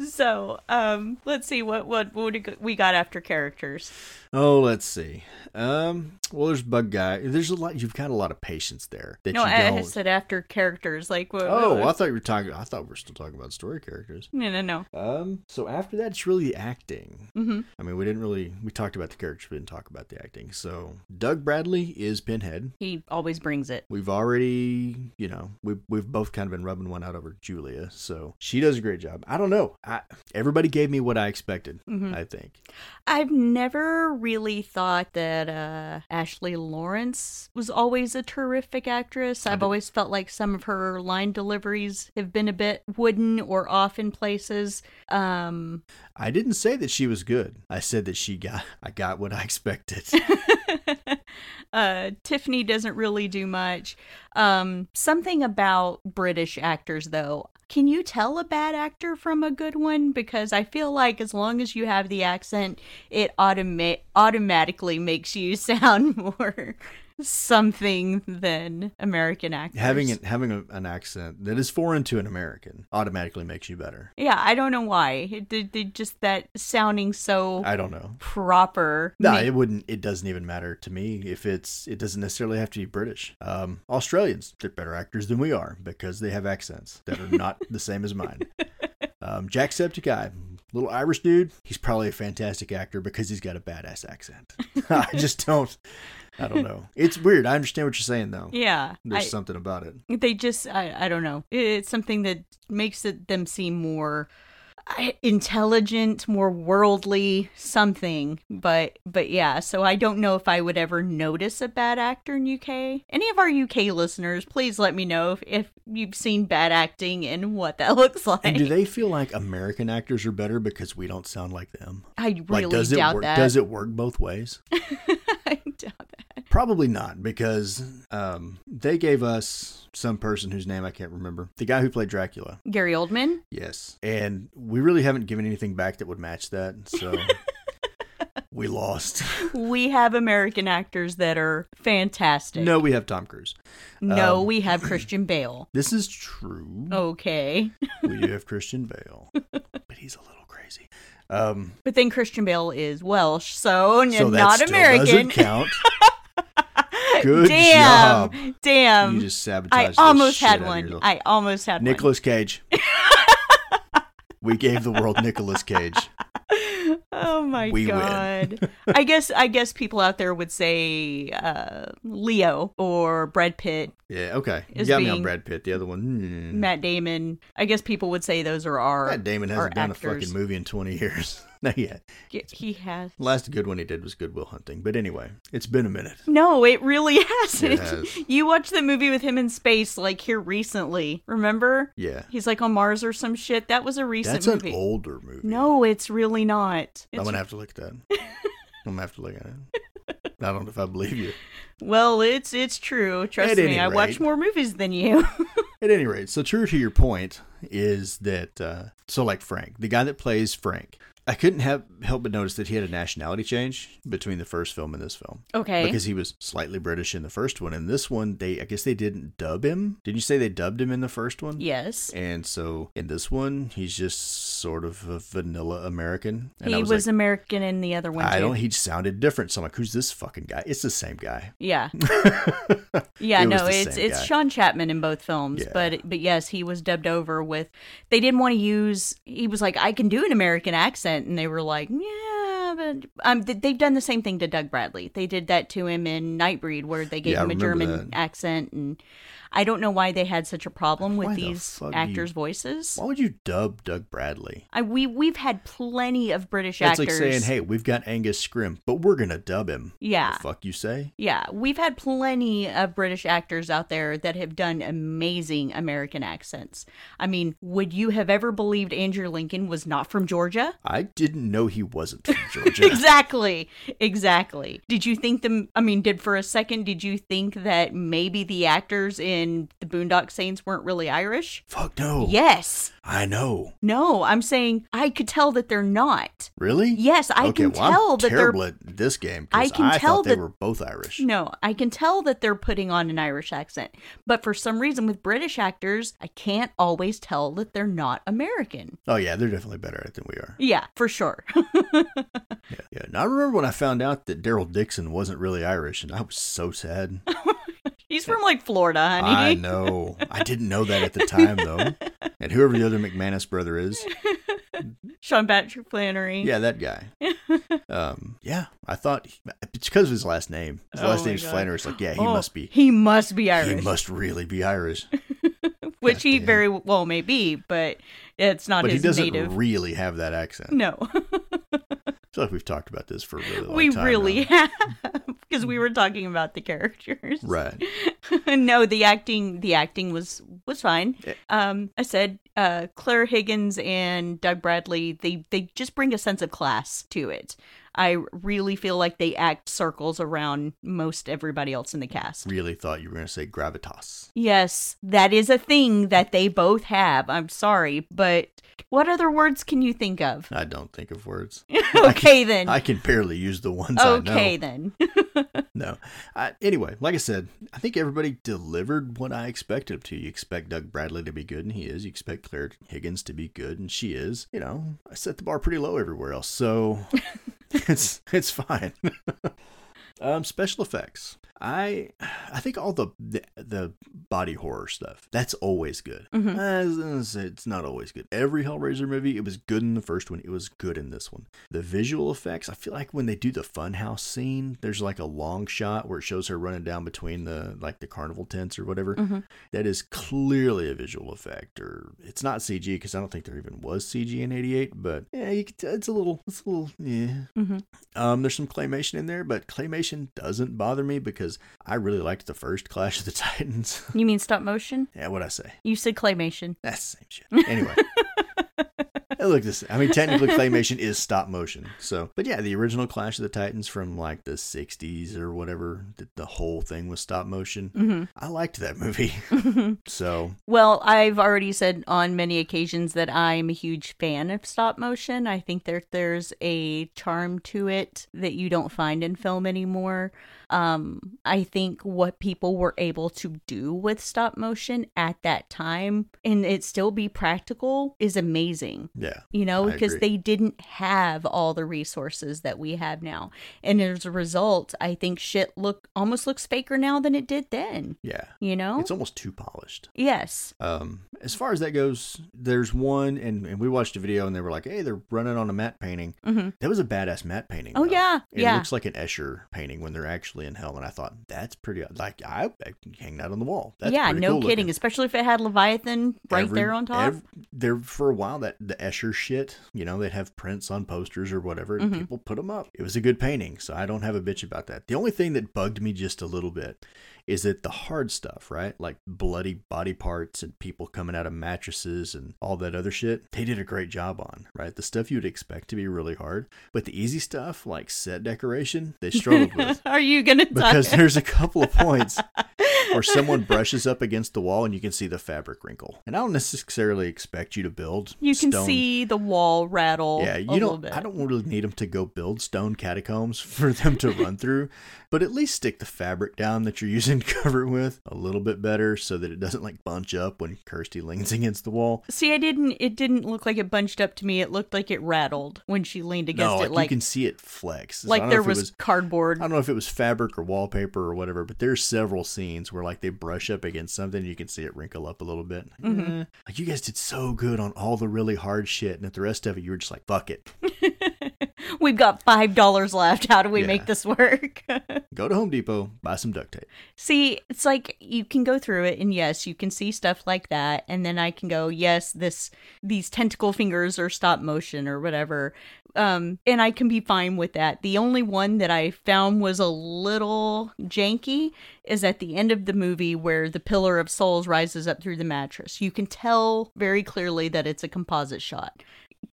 So um let's see what what what we got after characters Oh, let's see. Um, well, there's Bug Guy. There's a lot. You've got a lot of patience there. That no you I said after characters like what, oh, what- I thought you were talking. I thought we were still talking about story characters. no no no Um, so after that, it's really acting. mm-hmm. I mean, we didn't really. We talked about the characters, we didn't talk about the acting. So Doug Bradley is Pinhead. he always brings it We've already, you know, we've we've both kind of been rubbing one out over Julia, so she does a great job. I don't know. I, everybody gave me what I expected. Mhm. I think. I've never really thought that uh, Ashley Laurence was always a terrific actress. I've always felt like some of her line deliveries have been a bit wooden or off in places. Um, I didn't say that she was good. I said that she got. I got what I expected. uh, Tiffany doesn't really do much. Um, something about British actors, though. Can you tell a bad actor from a good one? Because I feel like as long as you have the accent, it automa- automatically makes you sound more something than American actors. having an, having a, an accent that is foreign to an American automatically makes you better. yeah, I don't know why. It, it just that sounding so I don't know. proper. No, ma- it wouldn't. It doesn't even matter to me if it's. It doesn't necessarily have to be British. Um, Australians, they're better actors than we are because they have accents that are not the same as mine. Um, Jacksepticeye, little Irish dude. He's probably a fantastic actor because he's got a badass accent. I just don't. I don't know. It's weird. I understand what you're saying though. yeah, There's I- something about it. they just I, I don't know it's something that makes it them seem more intelligent more worldly something but but yeah so i don't know if i would ever notice a bad actor in uk any of our uk listeners please let me know if, if you've seen bad acting and what that looks like And do they feel like American actors are better because we don't sound like them? i really Like, does it doubt work? that Does it work both ways? i doubt that Probably not, because um, they gave us some person whose name I can't remember. The guy who played Dracula. gary oldman Yes. And we really haven't given anything back that would match that. So we lost. we have american actors that are fantastic No, we have Tom Cruise. no um, we have christian bale This is true. okay We do have Christian Bale, but he's a little crazy. Um, But then Christian Bale is Welsh, so, so that not American. doesn't count. Good Damn, job. damn. You just sabotaged I almost had one. I almost had Nicolas Cage. we gave the world Nicolas Cage. Oh my We god. I guess I guess people out there would say uh, Leo or Brad Pitt, Yeah, okay. You got me on Brad Pitt. The other one. hmm. Matt Damon. I guess people would say those are our. Matt Damon hasn't done a fucking movie in 20 years. Not yet. He has. Last good one he did was Good Will Hunting. But anyway, it's been a minute. No, it really hasn't. has. You watched the movie with him in space like here recently. Remember? Yeah. He's like on Mars or some shit. That was a recent That's movie. an older movie. No, it's really not. I'm going to have to look at that. I'm going to have to look at it. I don't know if I believe you. well, it's it's true. Trust me, any I watch more movies than you. At any rate, so true to your point, is that uh, so like Frank, the guy that plays Frank, I couldn't have help but notice that he had a nationality change between the first film and this film. Okay. Because he was slightly British in the first one, and this one they I guess they didn't dub him. Did you say they dubbed him in the first one? yes. And so in this one, he's just sort of a vanilla American. And He I was, was, like, American in the other one I too. don't. He sounded different. So I'm like, who's this fucking guy? It's the same guy. Yeah. Yeah, It no, it's it's guy. Sean Chapman in both films, Yeah. but but yes, he was dubbed over with. They didn't want to use. He was like, I can do an American accent, and they were like, yeah, but um, they've done the same thing to Doug Bradley. They did that to him in Nightbreed, where they gave Yeah, him a German that. accent, and I don't know why they had such a problem with Why these fuck do you- actors' voices. Why would you dub Doug Bradley? I we we've had plenty of British It's actors. like saying, "Hey, we've got Angus Scrimm, but we're gonna dub him." Yeah. The fuck you say? Yeah, we've had plenty of British actors out there that have done amazing American accents. I mean, would you have ever believed Andrew Lincoln was not from Georgia? I didn't know he wasn't from Georgia. Exactly. Exactly. Did you think them I mean, did for a second did you think that maybe the actors in the Boondock Saints weren't really Irish? Fuck no. Yes. I know. No, I'm saying I could tell that they're not. Really? Yes, I okay, can well, tell I'm that terrible they're at this game. I can tell thought they were both Irish. No, I can tell that they're putting on an Irish accent. But for some reason with British actors, I can't always tell that they're not American. Oh yeah, they're definitely better at it than we are. Yeah, for sure. Yeah, yeah. Now I remember when I found out that Daryl Dixon wasn't really Irish, and I was so sad. He's from like Florida, honey. I know. I didn't know that at the time though. And whoever the other McManus brother is, Sean Patrick Flanery. yeah, that guy. Um, yeah, I thought it's because of his last name. His Oh last name's God. Flanery. It's like, yeah, he Oh, must be. He must be Irish. He must really be Irish. which he Goddamn. very well may be, but it's not But he doesn't native. really have that accent. no, I feel like we've talked about this for a really long we time. We really now. have because we were talking about the characters. Right. no, the acting the acting was was fine. Um, I said uh, Claire Higgins and Doug Bradley they they just bring a sense of class to it. I really feel like they act circles around most everybody else in the cast. Really thought you were going to say gravitas. Yes, that is a thing that they both have. I'm sorry, but what other words can you think of? I don't think of words. okay then. I can barely use the ones I know. okay then. No. I, anyway, like I said, I think everybody delivered what I expected them to. You expect Doug Bradley to be good, and he is. You expect Claire Higgins to be good, and she is. You know, I set the bar pretty low everywhere else, so it's it's fine. um, special effects. I I think all the, the the body horror stuff that's always good. I was gonna say it's not always good. Every Hellraiser movie, it was good in the first one. It was good in this one. The visual effects, I feel like when they do the funhouse scene, there's like a long shot where it shows her running down between the like the carnival tents or whatever. Mhm. That is clearly a visual effect, or it's not CG because I don't think there even was CG in '88. But yeah, you tell it's a little, it's a little, yeah. Mhm. Um, there's some claymation in there, but claymation doesn't bother me because I really liked the first Clash of the Titans. You mean stop motion? yeah, what I say? You said claymation. That's the same shit. Anyway. It looked the same. I mean, technically, claymation is stop motion. So, but yeah, the original Clash of the Titans from like the '60s or whatever, the, the whole thing was stop motion. hmm I liked that movie. so, Well, I've already said on many occasions that I'm a huge fan of stop motion. I think that there's a charm to it that you don't find in film anymore. Um, I think what people were able to do with stop motion at that time and it still be practical is amazing. Yeah, You know, because they didn't have all the resources that we have now. And as a result, I think shit look almost looks faker now than it did then. yeah. You know? It's almost too polished. yes. Um, as far as that goes, there's one, and, and we watched a video, and they were like, "Hey, they're running on a matte painting." hmm That was a badass matte painting. Oh though. yeah, It yeah. looks like an Escher painting when they're actually in hell, and I thought that's pretty. Like I, I can hang that on the wall. That's yeah, no cool kidding. looking. Especially if it had Leviathan right Every- there on top. ev- there for a while that the Shit, you know, they'd have prints on posters or whatever, and Mhm. people put them up. It was a good painting, so I don't have a bitch about that. The only thing that bugged me just a little bit is that the hard stuff, right? Like bloody body parts and people coming out of mattresses and all that other shit, they did a great job on, right? The stuff you'd expect to be really hard, but the easy stuff like set decoration, they struggled with. Are you gonna talk? Because there's a couple of points or someone brushes up against the wall and you can see the fabric wrinkle. And I don't necessarily expect you to build. You can stone- see the wall rattle. Yeah, you don't. bit. I don't really need them to go build stone catacombs for them to run through, but at least stick the fabric down that you're using to cover it with a little bit better, so that it doesn't like bunch up when Kirsty leans against the wall. See, I didn't. It didn't look like it bunched up to me. It looked like it rattled when she leaned against no, it, like you can see it flex. So like there it was, cardboard. I don't know if it was fabric or wallpaper or whatever, but there's several scenes where like they brush up against something, you can see it wrinkle up a little bit. Mm-hmm. Eh, like you guys did so good on all the really hard shit, and at the rest of it, you were just like, "Fuck it, We've got five dollars left. How do we Yeah. make this work? go to Home Depot, buy some duct tape." see, it's like you can go through it, and yes, you can see stuff like that, and then I can go, yes, this these tentacle fingers are stop motion or whatever, um, and I can be fine with that. The only one that I found was a little janky is at the end of the movie where the pillar of souls rises up through the mattress. You can tell very clearly that it's a composite shot.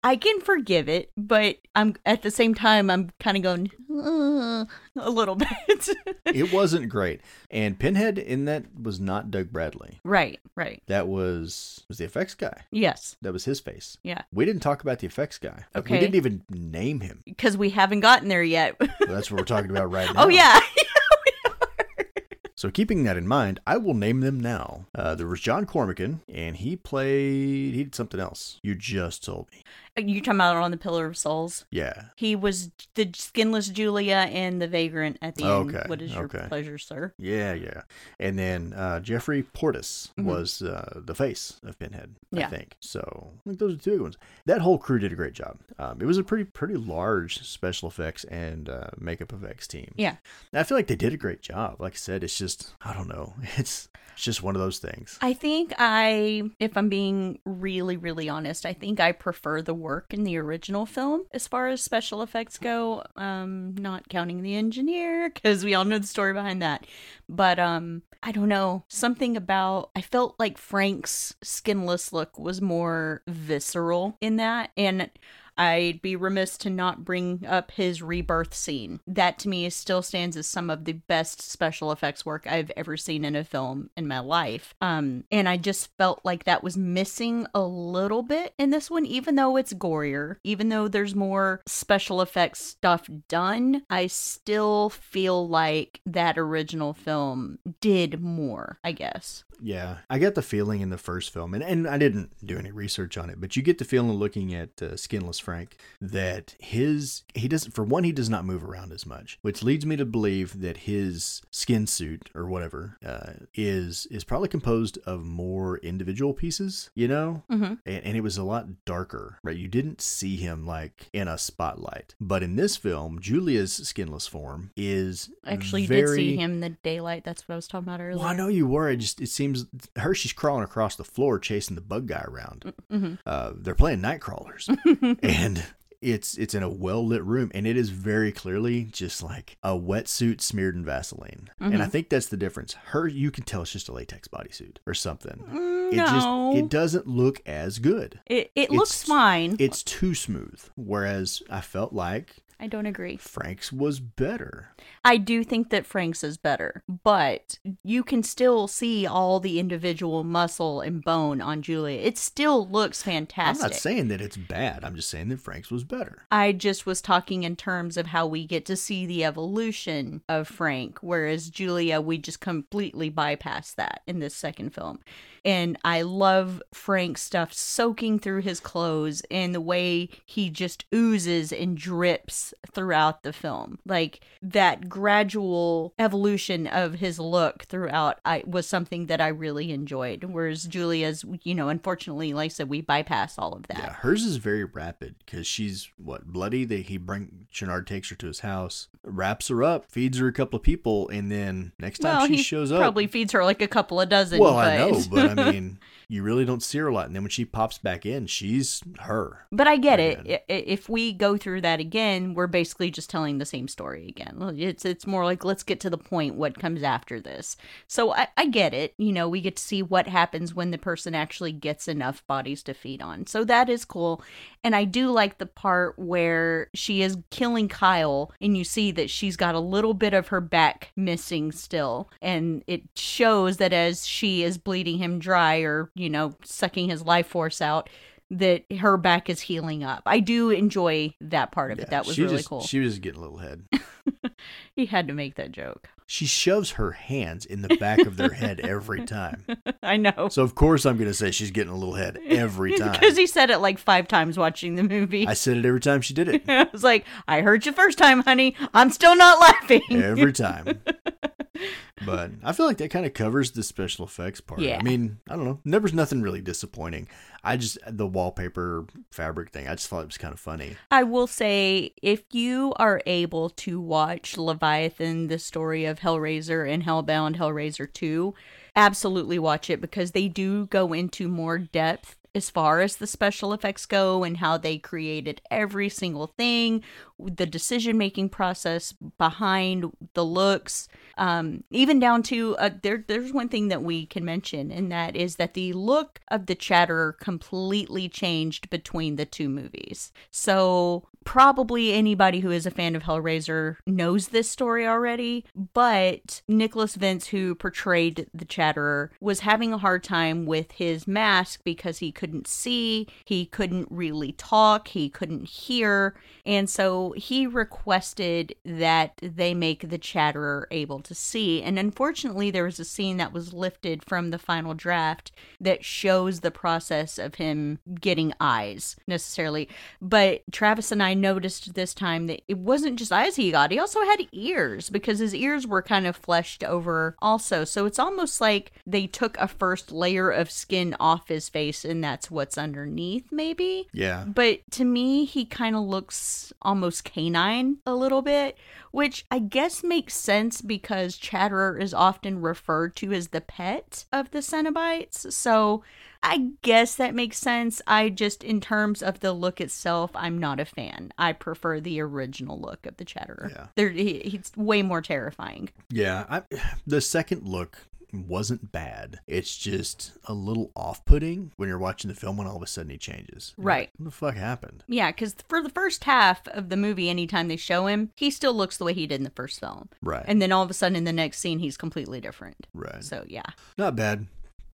I can forgive it, but I'm at the same time I'm kind of going "Uh," a little bit. it wasn't great. And Pinhead in that was not Doug Bradley. right, right. That was was the effects guy. Yes, That was his face. Yeah. We didn't talk about the effects guy. Okay. We didn't even name him. because we haven't gotten there yet. That's what we're talking about right now. oh yeah. So keeping that in mind, I will name them now. Uh, there was John Cormican, and he played he did something else. You just told me. You talking about on the Pillar of Souls? Yeah. He was the skinless Julia and the vagrant at the end. Okay, What is your okay. pleasure, sir? Yeah, yeah. And then uh, Jeffrey Portis Mhm. was uh, the face of Pinhead, I Yeah. think. So I think those are two good ones. That whole crew did a great job. Um, it was a pretty pretty large special effects and uh, makeup effects team. Yeah. And I feel like they did a great job. Like I said, it's just I don't know. It's it's just one of those things. I think I, if I'm being really, really honest, I think I prefer the work in the original film as far as special effects go. Um, not counting the engineer because we all know the story behind that. But um, I don't know something about. I felt like Frank's skinless look was more visceral in that, and. I'd be remiss to not bring up his rebirth scene. That to me still stands as some of the best special effects work I've ever seen in a film in my life. Um, and I just felt like that was missing a little bit in this one, even though it's gorier, even though there's more special effects stuff done. I still feel like that original film did more, I guess. Yeah, I got the feeling in the first film, and, and I didn't do any research on it, but you get the feeling looking at uh, Skinless Frank that his he doesn't for one he does not move around as much, which leads me to believe that his skin suit or whatever uh, is is probably composed of more individual pieces, you know, Mm-hmm. and, and it was a lot darker, right? You didn't see him like in a spotlight, but in this film, Julia's skinless form is Actually, you very, did see him in the daylight. That's what I was talking about earlier. well, I know you were. It just it seems her she's crawling across the floor chasing the bug guy around. Mm-hmm. Uh, they're playing night crawlers, and it's it's in a well lit room, and it is very clearly just like a wetsuit smeared in Vaseline. And I Mhm. think that's the difference. Her, you can tell it's just a latex bodysuit or something. Mm, It no, just it doesn't look as good. it, it looks fine. It's too smooth. Whereas I felt like I don't agree. Frank's was better. I do think that Frank's is better, but you can still see all the individual muscle and bone on Julia. It still looks fantastic. I'm not saying that it's bad. I'm just saying that Frank's was better. I just was talking in terms of how we get to see the evolution of Frank, whereas Julia, we just completely bypass that in this second film. And I love Frank's stuff soaking through his clothes and the way he just oozes and drips throughout the film. Like that gradual evolution of his look throughout I was something that I really enjoyed. Whereas Julia's, you know, unfortunately, like I said, we bypass all of that. Yeah, hers is very rapid because she's what bloody. They he bring Channard takes her to his house, wraps her up, feeds her a couple of people, and then next time well, she he shows up, probably feeds her like a couple of dozen. well, but... I know, but I mean, you really don't see her a lot. And then when she pops back in, she's her. But I get it. Again. I- i- If we go through that again, we're basically just telling the same story again. It's it's more like let's get to the point. What comes after this? So I, I get it. You know, we get to see what happens when the person actually gets enough bodies to feed on. So that is cool. And I do like the part where she is killing Kyle, and you see that she's got a little bit of her back missing still. And it shows that as she is bleeding him dry or, you know, sucking his life force out, that her back is healing up. I do enjoy that part of it. That was really just, cool. She was just getting a little head. he had to make that joke. She shoves her hands in the back of their head every time. I know. So of course I'm gonna say she's getting a little head every time. Because he said it like five times watching the movie. I said it every time she did it. I was like, I heard you first time, honey. I'm still not laughing. Every time. But I feel like that kind of covers the special effects part. Yeah. I mean, I don't know. Was nothing really disappointing. I just the wallpaper fabric thing. I just thought it was kind of funny. I will say, if you are able to watch Leviathan, the story of Hellraiser and Hellbound, Hellraiser 2, absolutely watch it because they do go into more depth as far as the special effects go and how they created every single thing, the decision making process behind the looks, um, even down to uh, there. There's one thing that we can mention, and that is that the look of the Chatterer completely changed between the two movies. So probably anybody who is a fan of Hellraiser knows this story already, but Nicholas Vince, who portrayed the Chatterer, was having a hard time with his mask because he couldn't see, he couldn't really talk, he couldn't hear, and so he requested that they make the Chatterer able to see. And unfortunately, there was a scene that was lifted from the final draft that shows the process of him getting eyes necessarily. But Travis and I noticed this time that it wasn't just eyes he got, he also had ears because his ears were kind of fleshed over also. So it's almost like they took a first layer of skin off his face and that's what's underneath, maybe. Yeah. But to me, he kind of looks almost canine a little bit, which I guess makes sense because Chatterer is often referred to as the pet of the Cenobites. So I guess that makes sense. I just, in terms of the look itself, I'm not a fan. I prefer the original look of the Chatterer. Yeah. He, he's way more terrifying. Yeah. I, the second look wasn't bad. It's just a little off-putting when you're watching the film when all of a sudden he changes. You're Right. like, what the fuck happened? Yeah, because for the first half of the movie, anytime they show him, he still looks the way he did in the first film. Right. And then all of a sudden, in the next scene, he's completely different. right. So yeah, Not bad.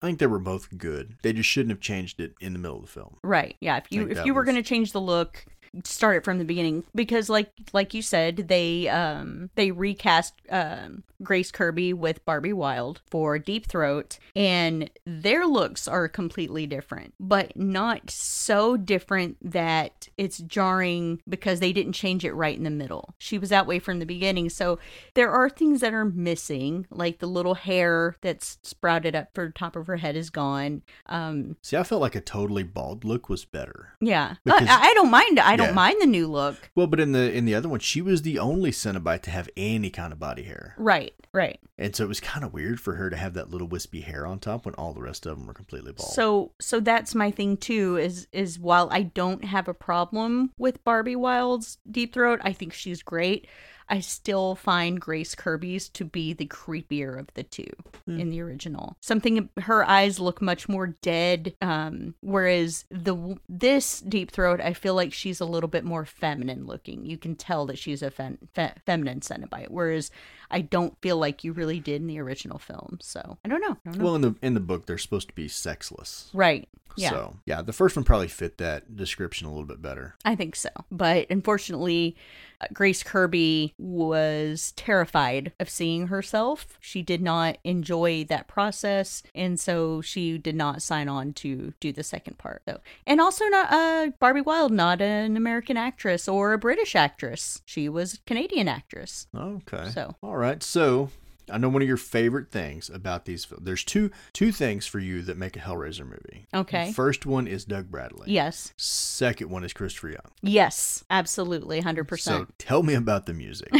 I think they were both good. They just shouldn't have changed it in the middle of the film. right. Yeah, if you if you were was- going to change the look, start it from the beginning because like like you said, they um they recast um Grace Kirby with Barbie Wilde for Deep Throat, and their looks are completely different, but not so different that it's jarring because they didn't change it right in the middle. She was that way from the beginning, so there are things that are missing, like the little hair that's sprouted up for the top of her head is gone. Um, See, I felt like a totally bald look was better. yeah, Because- I, I don't mind. I don't Yeah. mind the new look. Well, but in the in the other one, she was the only Cenobite to have any kind of body hair, Right, right. and so it was kind of weird for her to have that little wispy hair on top when all the rest of them were completely bald. So so that's my thing too is is while I don't have a problem with Barbie Wilde's Deep Throat, I think she's great. I still find Grace Kirby's to be the creepier of the two in the original. Something her eyes look much more dead um whereas the this Deep Throat I feel like she's a little bit more feminine looking. You can tell that she's a fem- fe- feminine Cenobite whereas I don't feel like you really did in the original film. So, I don't know. I don't know. well, in the in the book, they're supposed to be sexless. right. Yeah. So yeah, the first one probably fit that description a little bit better. I think so. But unfortunately, uh, Grace Kirby was terrified of seeing herself. She did not enjoy that process, and so she did not sign on to do the second part. So, and also not uh Barbie Wilde, not an American actress or a British actress. She was a Canadian actress. Okay. So. all right. So I know one of your favorite things about these films. There's two two things for you that make a Hellraiser movie. Okay. The first one is Doug Bradley. Yes. Second one is Christopher Young. Yes. Absolutely. 100%. So tell me about the music.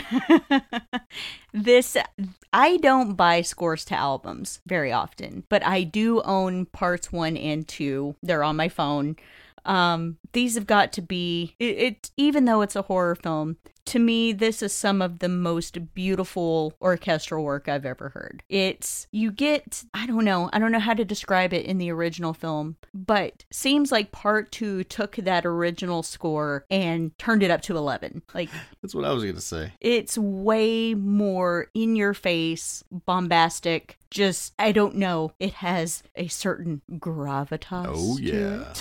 this I don't buy scores to albums very often, but I do own parts 1 and 2. They're on my phone. Um these have got to be it, it even though it's a horror film, to me, this is some of the most beautiful orchestral work I've ever heard. It's, you get, I don't know, I don't know how to describe it in the original film, but seems like part two took that original score and turned it up to 11. Like, That's what I was going to say. it's way more in your face, bombastic. Just, I don't know. It has a certain gravitas. Oh, yeah.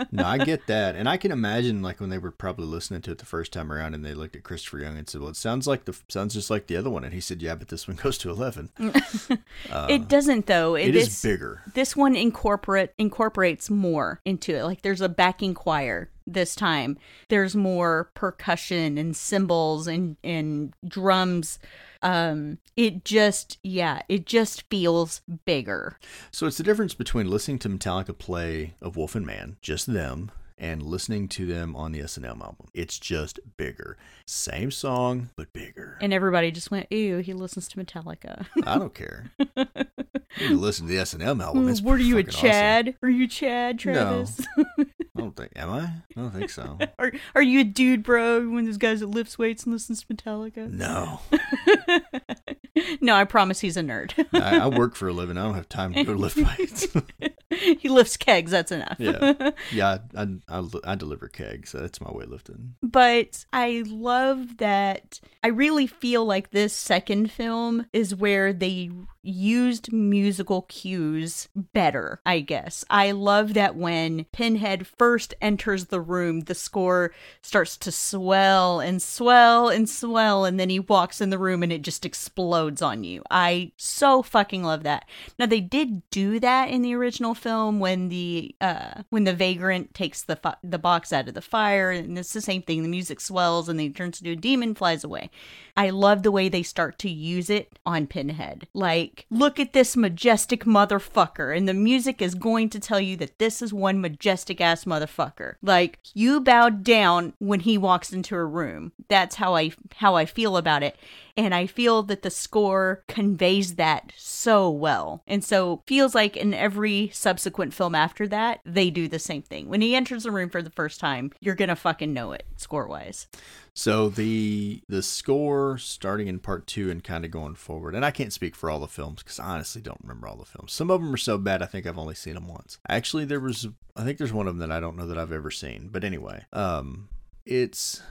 No, I get that. And I can imagine like when they were probably listening to it the first time around and they looked at Christopher Young and said, Well, it sounds like the sounds just like the other one. And he said, Yeah, but this one goes to eleven. it doesn't though. It this, is bigger. this one incorporate incorporates more into it like there's a backing choir this time there's more percussion and cymbals and and drums um it just yeah it just feels bigger So it's the difference between listening to Metallica play of Wolf and Man, just them, and listening to them on the S&M album. It's just bigger. Same song, but bigger. and everybody just went ew he listens to metallica I don't care. You listen to the S&M album. It's were you a fucking awesome. chad are you chad travis I don't think. Am I? I don't think so. are, are you a dude bro one of those guys that lifts weights and listens to metallica No. no i promise he's a nerd I, I work for a living. I don't have time to go lift weights. he lifts kegs that's enough yeah, yeah. I, I, I, deliver kegs. That's my way of lifting. but I love that. I really feel like this second film is where they used musical cues better, I guess. I love that when Pinhead first enters the room, the score starts to swell and swell and swell, and then he walks in the room and it just explodes on you. I so fucking love that. Now they did do that in the original film when the uh when the vagrant takes the fi- the box out of the fire and it's the same thing the music swells and then he turns into a demon flies away. I love the way they start to use it on Pinhead. Like, look at this majestic motherfucker, and the music is going to tell you that this is one majestic ass motherfucker. Like, you bow down when he walks into a room. That's how I how I feel about it. And I feel that the score conveys that so well. And so feels like in every subsequent film after that, they do the same thing. When he enters the room for the first time, you're gonna fucking know it, score wise. So the the score starting in part two and kind of going forward, and I can't speak for all the films because I honestly don't remember all the films. Some of them are so bad I think I've only seen them once. Actually, there was I think there's one of them that I don't know that I've ever seen. But anyway, um, it's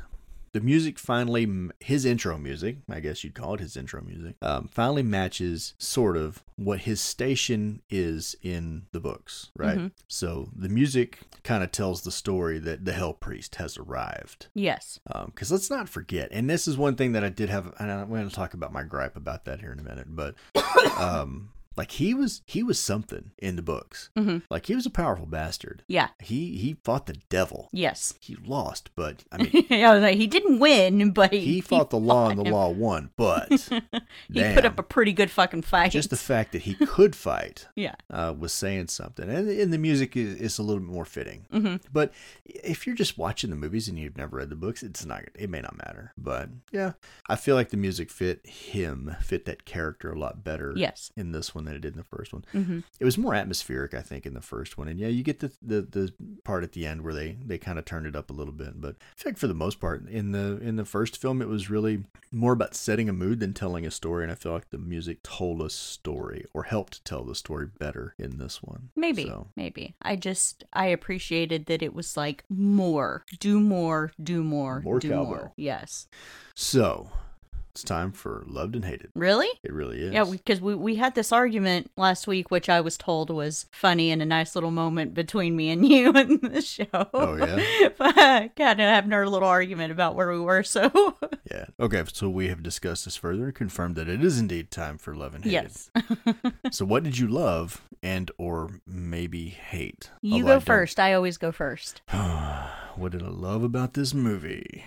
the music finally his intro music i guess you'd call it his intro music um, finally matches sort of what his station is in the books right Mhm. so the music kind of tells the story that the hell priest has arrived Yes. because let's not forget and this is one thing that i did have and i'm going to talk about my gripe about that here in a minute but um like he was he was something in the books Mhm. like he was a powerful bastard Yeah. he he fought the devil Yes. he lost but i mean I was like, he didn't win, but he, he fought the law and the him. law won but He damn, put up a pretty good fucking fight. just the fact that he could fight yeah. uh, was saying something and, and the music is, is a little bit more fitting hmm but if you're just watching the movies and you've never read the books it's not it may not matter but yeah i feel like the music fit him fit that character a lot better Yes. in this one than it did in the first one hmm it was more atmospheric i think in the first one and yeah you get the the, the part at the end where they they kind of turned it up a little bit but i feel like for the most part in the in the first film it was really more about setting a mood than telling a story and i feel like the music told a story or helped tell the story better in this one Maybe. So, Maybe. I just I appreciated that it was like more, do more, do more, More do cowbell. more. Yes. so it's time for loved and hated Really? it really is Yeah, because we, we had this argument last week, which I was told was funny and a nice little moment between me and you in the show. Oh, yeah? kind of having our little argument about where we were. So yeah okay so we have discussed this further and confirmed that it is indeed time for love and hated yes, so what did you love and or maybe hate you Although go don't- first. I always go first. what did I love about this movie?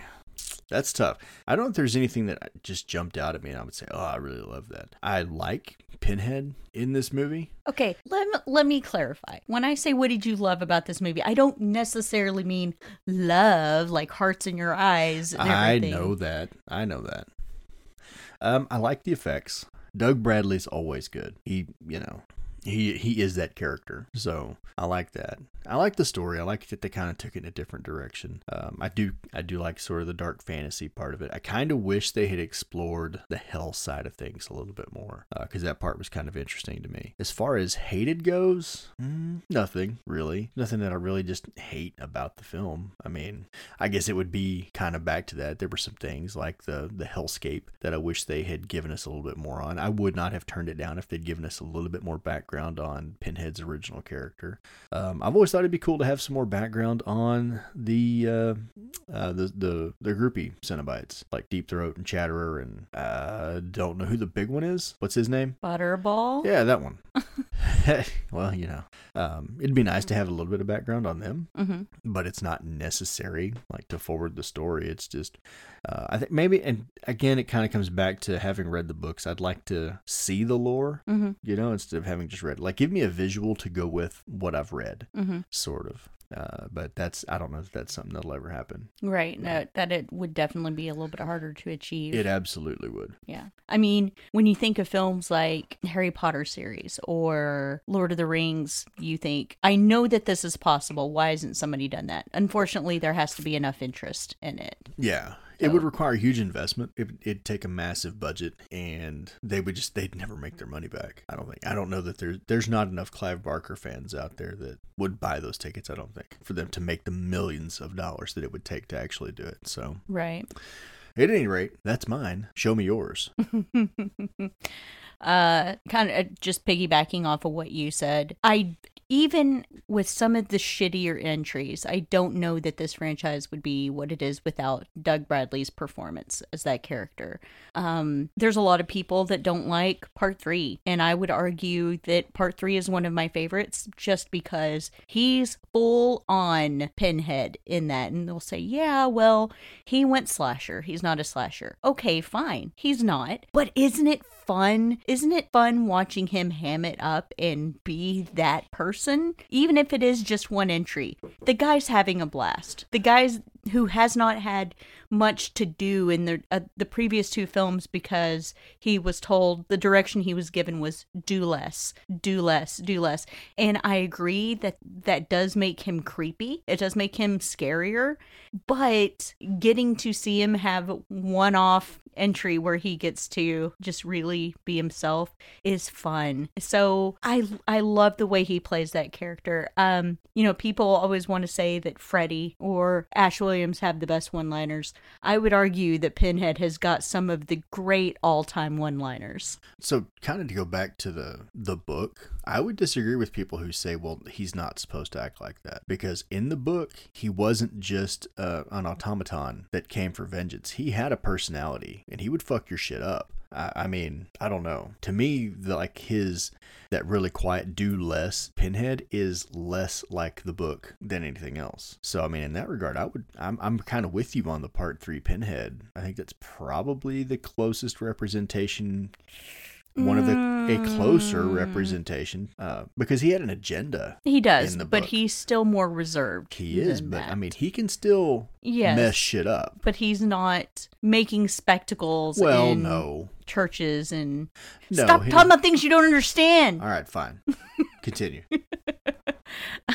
That's tough. I don't know if there's anything that just jumped out at me and I would say, oh, I really love that. I like Pinhead in this movie. Okay, let me, let me clarify. When I say what did you love about this movie, I don't necessarily mean love like hearts in your eyes. I know that. I know that. Um, I like the effects. Doug Bradley's always good. He, you know, he he is that character. So I like that. I like the story. I like that they kind of took it in a different direction. Um, I do I do like sort of the dark fantasy part of it. I kind of wish they had explored the hell side of things a little bit more because uh, that part was kind of interesting to me. As far as hated goes, mm, nothing really. Nothing that I really just hate about the film. I mean, I guess it would be kind of back to that. There were some things like the the hellscape that I wish they had given us a little bit more on. I would not have turned it down if they'd given us a little bit more background on Pinhead's original character. Um, I've always thought it'd be cool to have some more background on the uh, uh, the the the groupie Cenobites like Deep Throat and Chatterer and uh, don't know who the big one is. What's his name? Butterball. Yeah, that one. well, you know, um, it'd be nice to have a little bit of background on them, mm-hmm. but it's not necessary like to forward the story. It's just, uh, I think maybe, and again, it kind of comes back to having read the books. I'd like to see the lore, mm-hmm. you know, instead of having just read. Like, give me a visual to go with what I've read, mm-hmm. sort of. Uh, but that's I don't know if that's something that'll ever happen. Right. No, that it would definitely be a little bit harder to achieve. It absolutely would. Yeah. I mean, when you think of films like Harry Potter series or Lord of the Rings, you think, I know that this is possible. Why hasn't somebody done that? Unfortunately, there has to be enough interest in it. Yeah. It would require huge investment. It, it'd take a massive budget, and they would just they'd never make their money back. I don't think. I don't know that there's there's not enough Clive Barker fans out there that would buy those tickets. I don't think for them to make the millions of dollars that it would take to actually do it. So right. At any rate, that's mine. Show me yours. uh kind of just piggybacking off of what you said i even with some of the shittier entries, I don't know that this franchise would be what it is without Doug Bradley's performance as that character. Um, there's a lot of people that don't like part three, and I would argue that part three is one of my favorites just because he's full on pinhead in that. And they'll say, yeah, well, he went slasher. He's not a slasher. Okay, fine. He's not. But isn't it fun? Isn't it fun watching him ham it up and be that person? Even if it is just one entry. The guy's having a blast. The guy's who has not had much to do in the uh, the previous two films because he was told the direction he was given was do less, do less, do less. And I agree that that does make him creepy. It does make him scarier, but getting to see him have one-off entry where he gets to just really be himself is fun. So I I love the way he plays that character. Um, you know, people always want to say that Freddy or Ash Williams have the best one-liners. I would argue that Pinhead has got some of the great all-time one-liners. So, kind of to go back to the the book, I would disagree with people who say, "Well, he's not supposed to act like that," because in the book, he wasn't just uh, an automaton that came for vengeance. He had a personality, and he would fuck your shit up. I, mean, I don't know. To me, the, like his that really quiet do less pinhead is less like the book than anything else. So I mean, in that regard, I would I'm I'm kind of with you on the part three pinhead. I think that's probably the closest representation one of the a closer mm. representation uh, because he had an agenda. He does, but he's still more reserved. He is, but that. I mean, he can still yes, mess shit up. But he's not making spectacles. Well, no churches and no, stop talking about things you don't understand. All right, fine. Continue.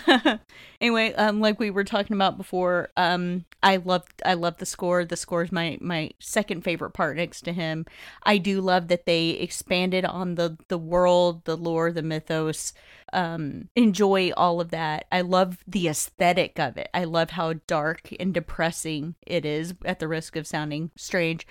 anyway, um, like we were talking about before, um, I love I love the score. The score is my my second favorite part next to him. I do love that they expanded on the the world, the lore, the mythos. Um, enjoy all of that. I love the aesthetic of it. I love how dark and depressing it is. At the risk of sounding strange,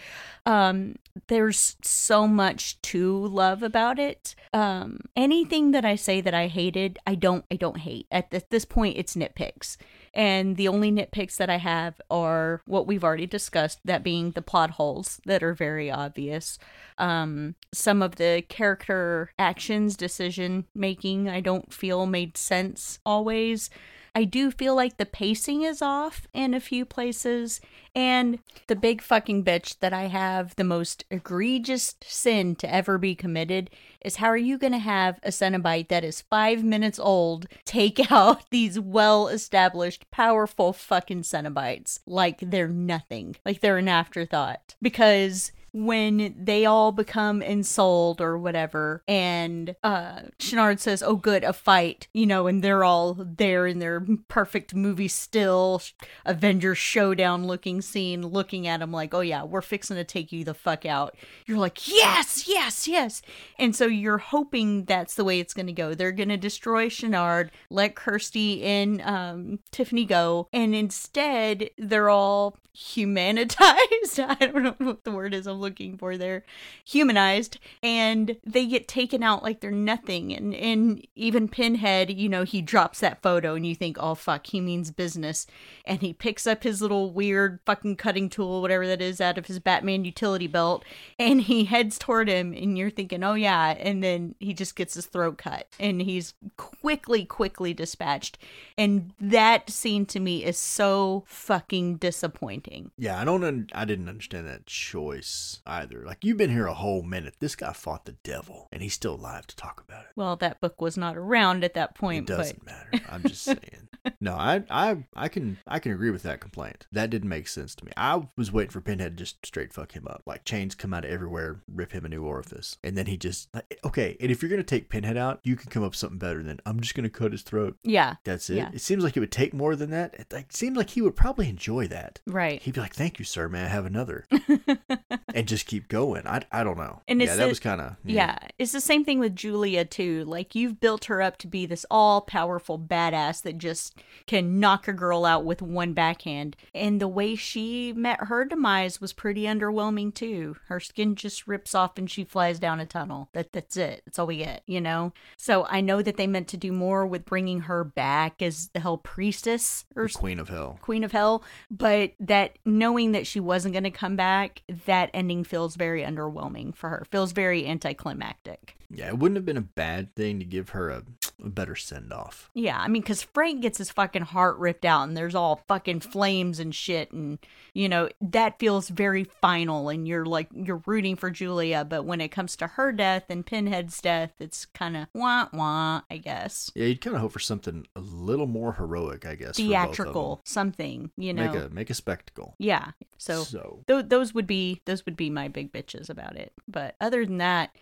um, there's so much to love about it. Um, anything that I say that I hated, I don't I don't hate. At at this point, it's nitpicks. And the only nitpicks that I have are what we've already discussed, that being the plot holes that are very obvious. Um, some of the character actions, decision making, I don't feel made sense always. I do feel like the pacing is off in a few places. And the big fucking bitch that I have the most egregious sin to ever be committed is how are you going to have a Cenobite that is five minutes old take out these well established, powerful fucking Cenobites like they're nothing, like they're an afterthought? Because when they all become ensouled or whatever. And uh Channard says oh good a fight you know and they're all there in their perfect movie still Avengers showdown looking scene looking at him like oh yeah we're fixing to take you the fuck out. You're like yes yes yes. And so you're hoping that's the way it's going to go. They're going to destroy Channard let Kirsty and um Tiffany go and instead they're all humanitized. I don't know what the word is. I'm looking for. They're humanized and they get taken out like they're nothing. And and even pinhead you know he drops that photo and you think oh fuck he means business. And he picks up his little weird fucking cutting tool whatever that is out of his batman utility belt and he heads toward him and you're thinking oh yeah. And then he just gets his throat cut and he's quickly quickly dispatched. And that scene to me is so fucking disappointing. Yeah, I don't. Un- I didn't understand that choice either. Like you've been here a whole minute. This guy fought the devil, and he's still alive to talk about it. well that book was not around at that point but doesn't matter. I'm just saying. No, I, I, I can, I can agree with that complaint. That didn't make sense to me. I was waiting for Pinhead to just straight fuck him up, like chains come out of everywhere, rip him a new orifice, and then he just like, okay. And if you're gonna take Pinhead out, you can come up with something better than I'm just gonna cut his throat. yeah That's it. Yeah. It seems like it would take more than that. It like, seems like he would probably enjoy that. right He'd be like, "Thank you, sir. May I have another?" and just keep going. I, I don't know. And yeah, that the- was kind of Yeah, it's the same thing with Julia too. Like you've built her up to be this all-powerful badass that just can knock a girl out with one backhand. And the way she met her demise was pretty underwhelming too. Her skin just rips off and she flies down a tunnel. That that's it. That's all we get, you know. So I know that they meant to do more with bringing her back as the Hell Priestess or the Queen of Hell. Queen of Hell, but that knowing that she wasn't going to come back, that ending feels very underwhelming for her. Feels very anticlimactic. Yeah, it wouldn't have been a bad thing to give her a, a better send off. Yeah, I mean, because Frank gets his fucking heart ripped out and there's all fucking flames and shit. And, you know, that feels very final. And you're like, you're rooting for Julia. But when it comes to her death and Pinhead's death, it's kind of wah wah, I guess. Yeah, you'd kind of hope for something a little more heroic, I guess. for both of Theatrical, something, you know. Make a make a spectacle. yeah. So. so Th- those would be those would be my big bitches about it. But other than that,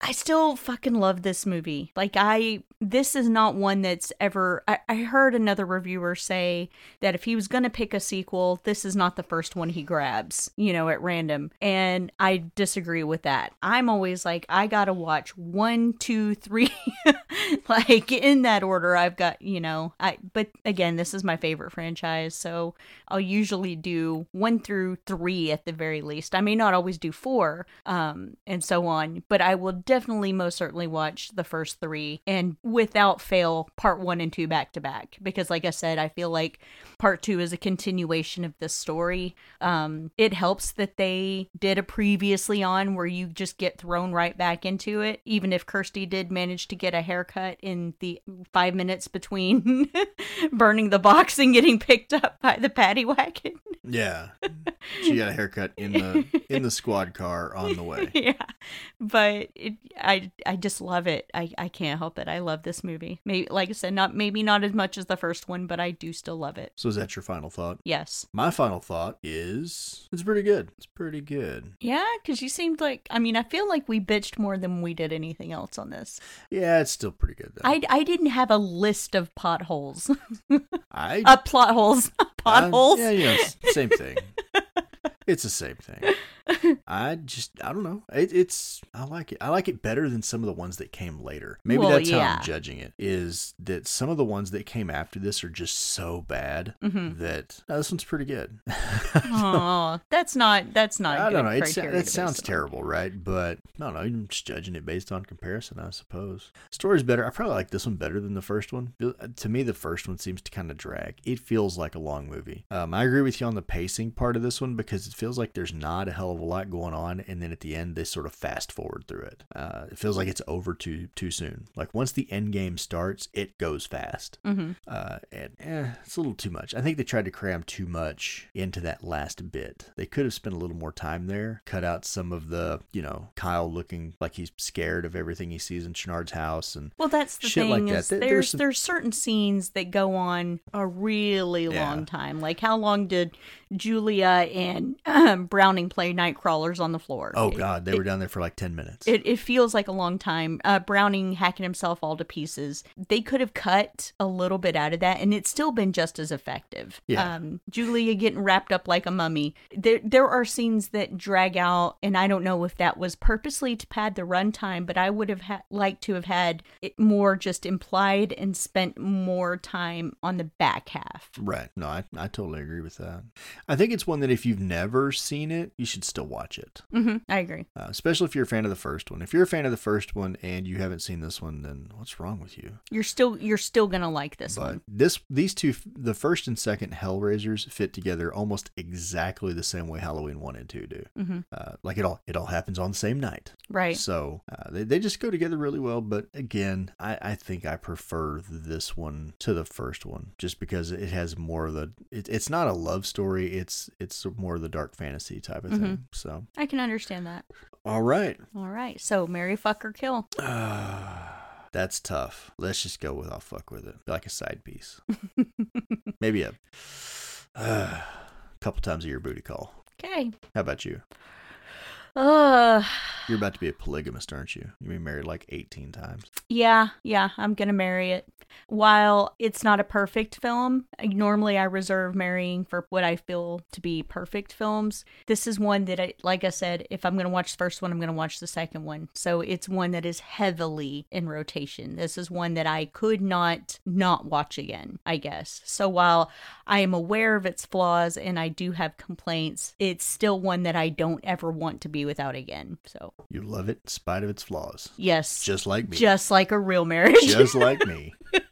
I still fucking love this movie. Like I this is not one that's ever I, I heard another reviewer say that if he was gonna pick a sequel, this is not the first one he grabs, you know, at random. And I disagree with that. I'm always like, I gotta watch one, two, three like in that order I've got, you know, I but again, this is my favorite franchise, so I'll usually do one through three at the very least. I may not always do four, um, and so on, but I will definitely most certainly watch the first three and without fail part one and two back to back. Because like I said, I feel like part two is a continuation of this story. Um, it helps that they did a previously on where you just get thrown right back into it, even if Kirsty did manage to get a haircut in the five minutes between burning the box and getting picked up by the paddy wagon. yeah, she got a haircut in the in the squad car on the way. yeah, but it, I I just love it. I I can't help it. I love this movie. Maybe like I said, not maybe not as much as the first one, but I do still love it. So is that your final thought? Yes. My final thought is it's pretty good. It's pretty good. Yeah, because you seemed like I mean I feel like we bitched more than we did anything else on this. Yeah, it's still pretty good. Though. I I didn't have a list of potholes, I uh, plot holes, potholes. yeah, yeah, s- same thing. It's the same thing. I just I don't know. It, it's I like it. I like it better than some of the ones that came later. Maybe Well, that's how. I'm judging it. Is that some of the ones that came after this are just so bad Mhm. that oh, this one's pretty good. Oh, that's not that's not. I good don't know. It, criteria it to base sounds terrible, right? But I don't know. I'm just judging it based on comparison, I suppose. Story's better. I probably like this one better than the first one. To me, the first one seems to kind of drag. It feels like a long movie. Um, I agree with you on the pacing part of this one because it feels like there's not a hell of a lot going on, and then at the end they sort of fast forward through it. Uh, it feels like it's over too too soon. Like once the end game starts, it goes fast, hmm uh, and eh, it's a little too much. I think they tried to cram too much into that last bit. They could have spent a little more time there, cut out some of the you know Kyle looking like he's scared of everything he sees in Channard's house, and Well, that's the Shit thing like that. is There- there's there's some- there's certain scenes that go on a really Yeah. long time. Like how long did Julia and Browning play night crawlers on the floor? oh god, they were down there for like ten minutes. It, it feels like a long time. Uh, Browning hacking himself all to pieces. They could have cut a little bit out of that, and it's still been just as effective. Yeah. Um, Julia getting wrapped up like a mummy. There, there are scenes that drag out, and I don't know if that was purposely to pad the runtime, but I would have ha- liked to have had it more just implied and spent more time on the back half. Right. No, I, I totally agree with that. I think it's one that if you've never seen it, you should still watch it, hmm I agree. uh, especially if you're a fan of the first one. If you're a fan of the first one and you haven't seen this one, then what's wrong with you? You're still, you're still gonna like this but one. this, these two, the first and second Hellraisers fit together almost exactly the same way Halloween one and two do. hmm Uh, like it all, it all happens on the same night. Right. So uh, they, they just go together really well. But again, I, I think I prefer this one to the first one just because it has more of the. It, it's not a love story. It's it's more of the dark fantasy type of thing. So I can understand that. all right, All right. So marry, fuck, or kill. that's tough. Let's just go with I'll fuck with it like a side piece. Maybe a uh, couple times a year booty call. Okay. How about you? Uh, You're about to be a polygamist, aren't you? You've been married like 18 times. yeah, yeah, I'm gonna marry it. While it's not a perfect film, normally I reserve marrying for what I feel to be perfect films. This is one that I, like I said, if I'm gonna watch the first one, I'm gonna watch the second one. So it's one that is heavily in rotation. This is one that I could not not watch again, I guess. So while I am aware of its flaws and I do have complaints, it's still one that I don't ever want to be without again. So You love it in spite of its flaws. yes, Just like me. just like a real marriage. just like me.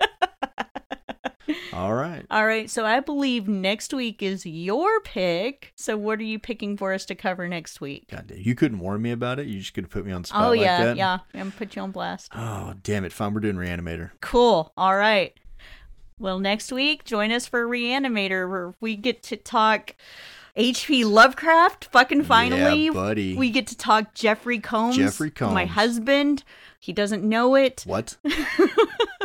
All right. All right, so I believe next week is your pick. So what are you picking for us to cover next week? God damn, you couldn't warn me about it. You just could have put me on spot oh like yeah, that. yeah. I'm gonna put you on blast. Oh damn it! Fine, we're doing Reanimator. Cool. All right. Well, next week, join us for Reanimator, where we get to talk H.P. Lovecraft. Fucking finally, yeah, buddy. we get to talk Jeffrey Combs. Jeffrey my husband. He doesn't know it. what?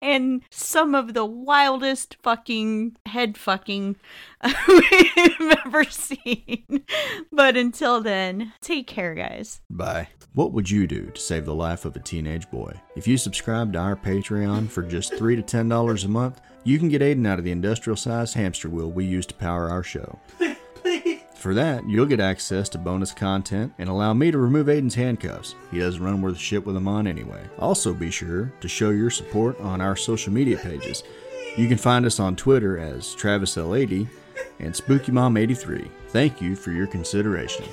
and some of the wildest fucking head fucking we've ever seen. But until then, take care, guys. Bye. What would you do to save the life of a teenage boy? If you subscribe to our Patreon for just 3 to $10 a month, you can get Aiden out of the industrial sized hamster wheel we use to power our show. For that, you'll get access to bonus content and allow me to remove Aiden's handcuffs. He doesn't run worth shit with them on anyway. Also, be sure to show your support on our social media pages. You can find us on Twitter as TravisL80 and SpookyMom83. Thank you for your consideration.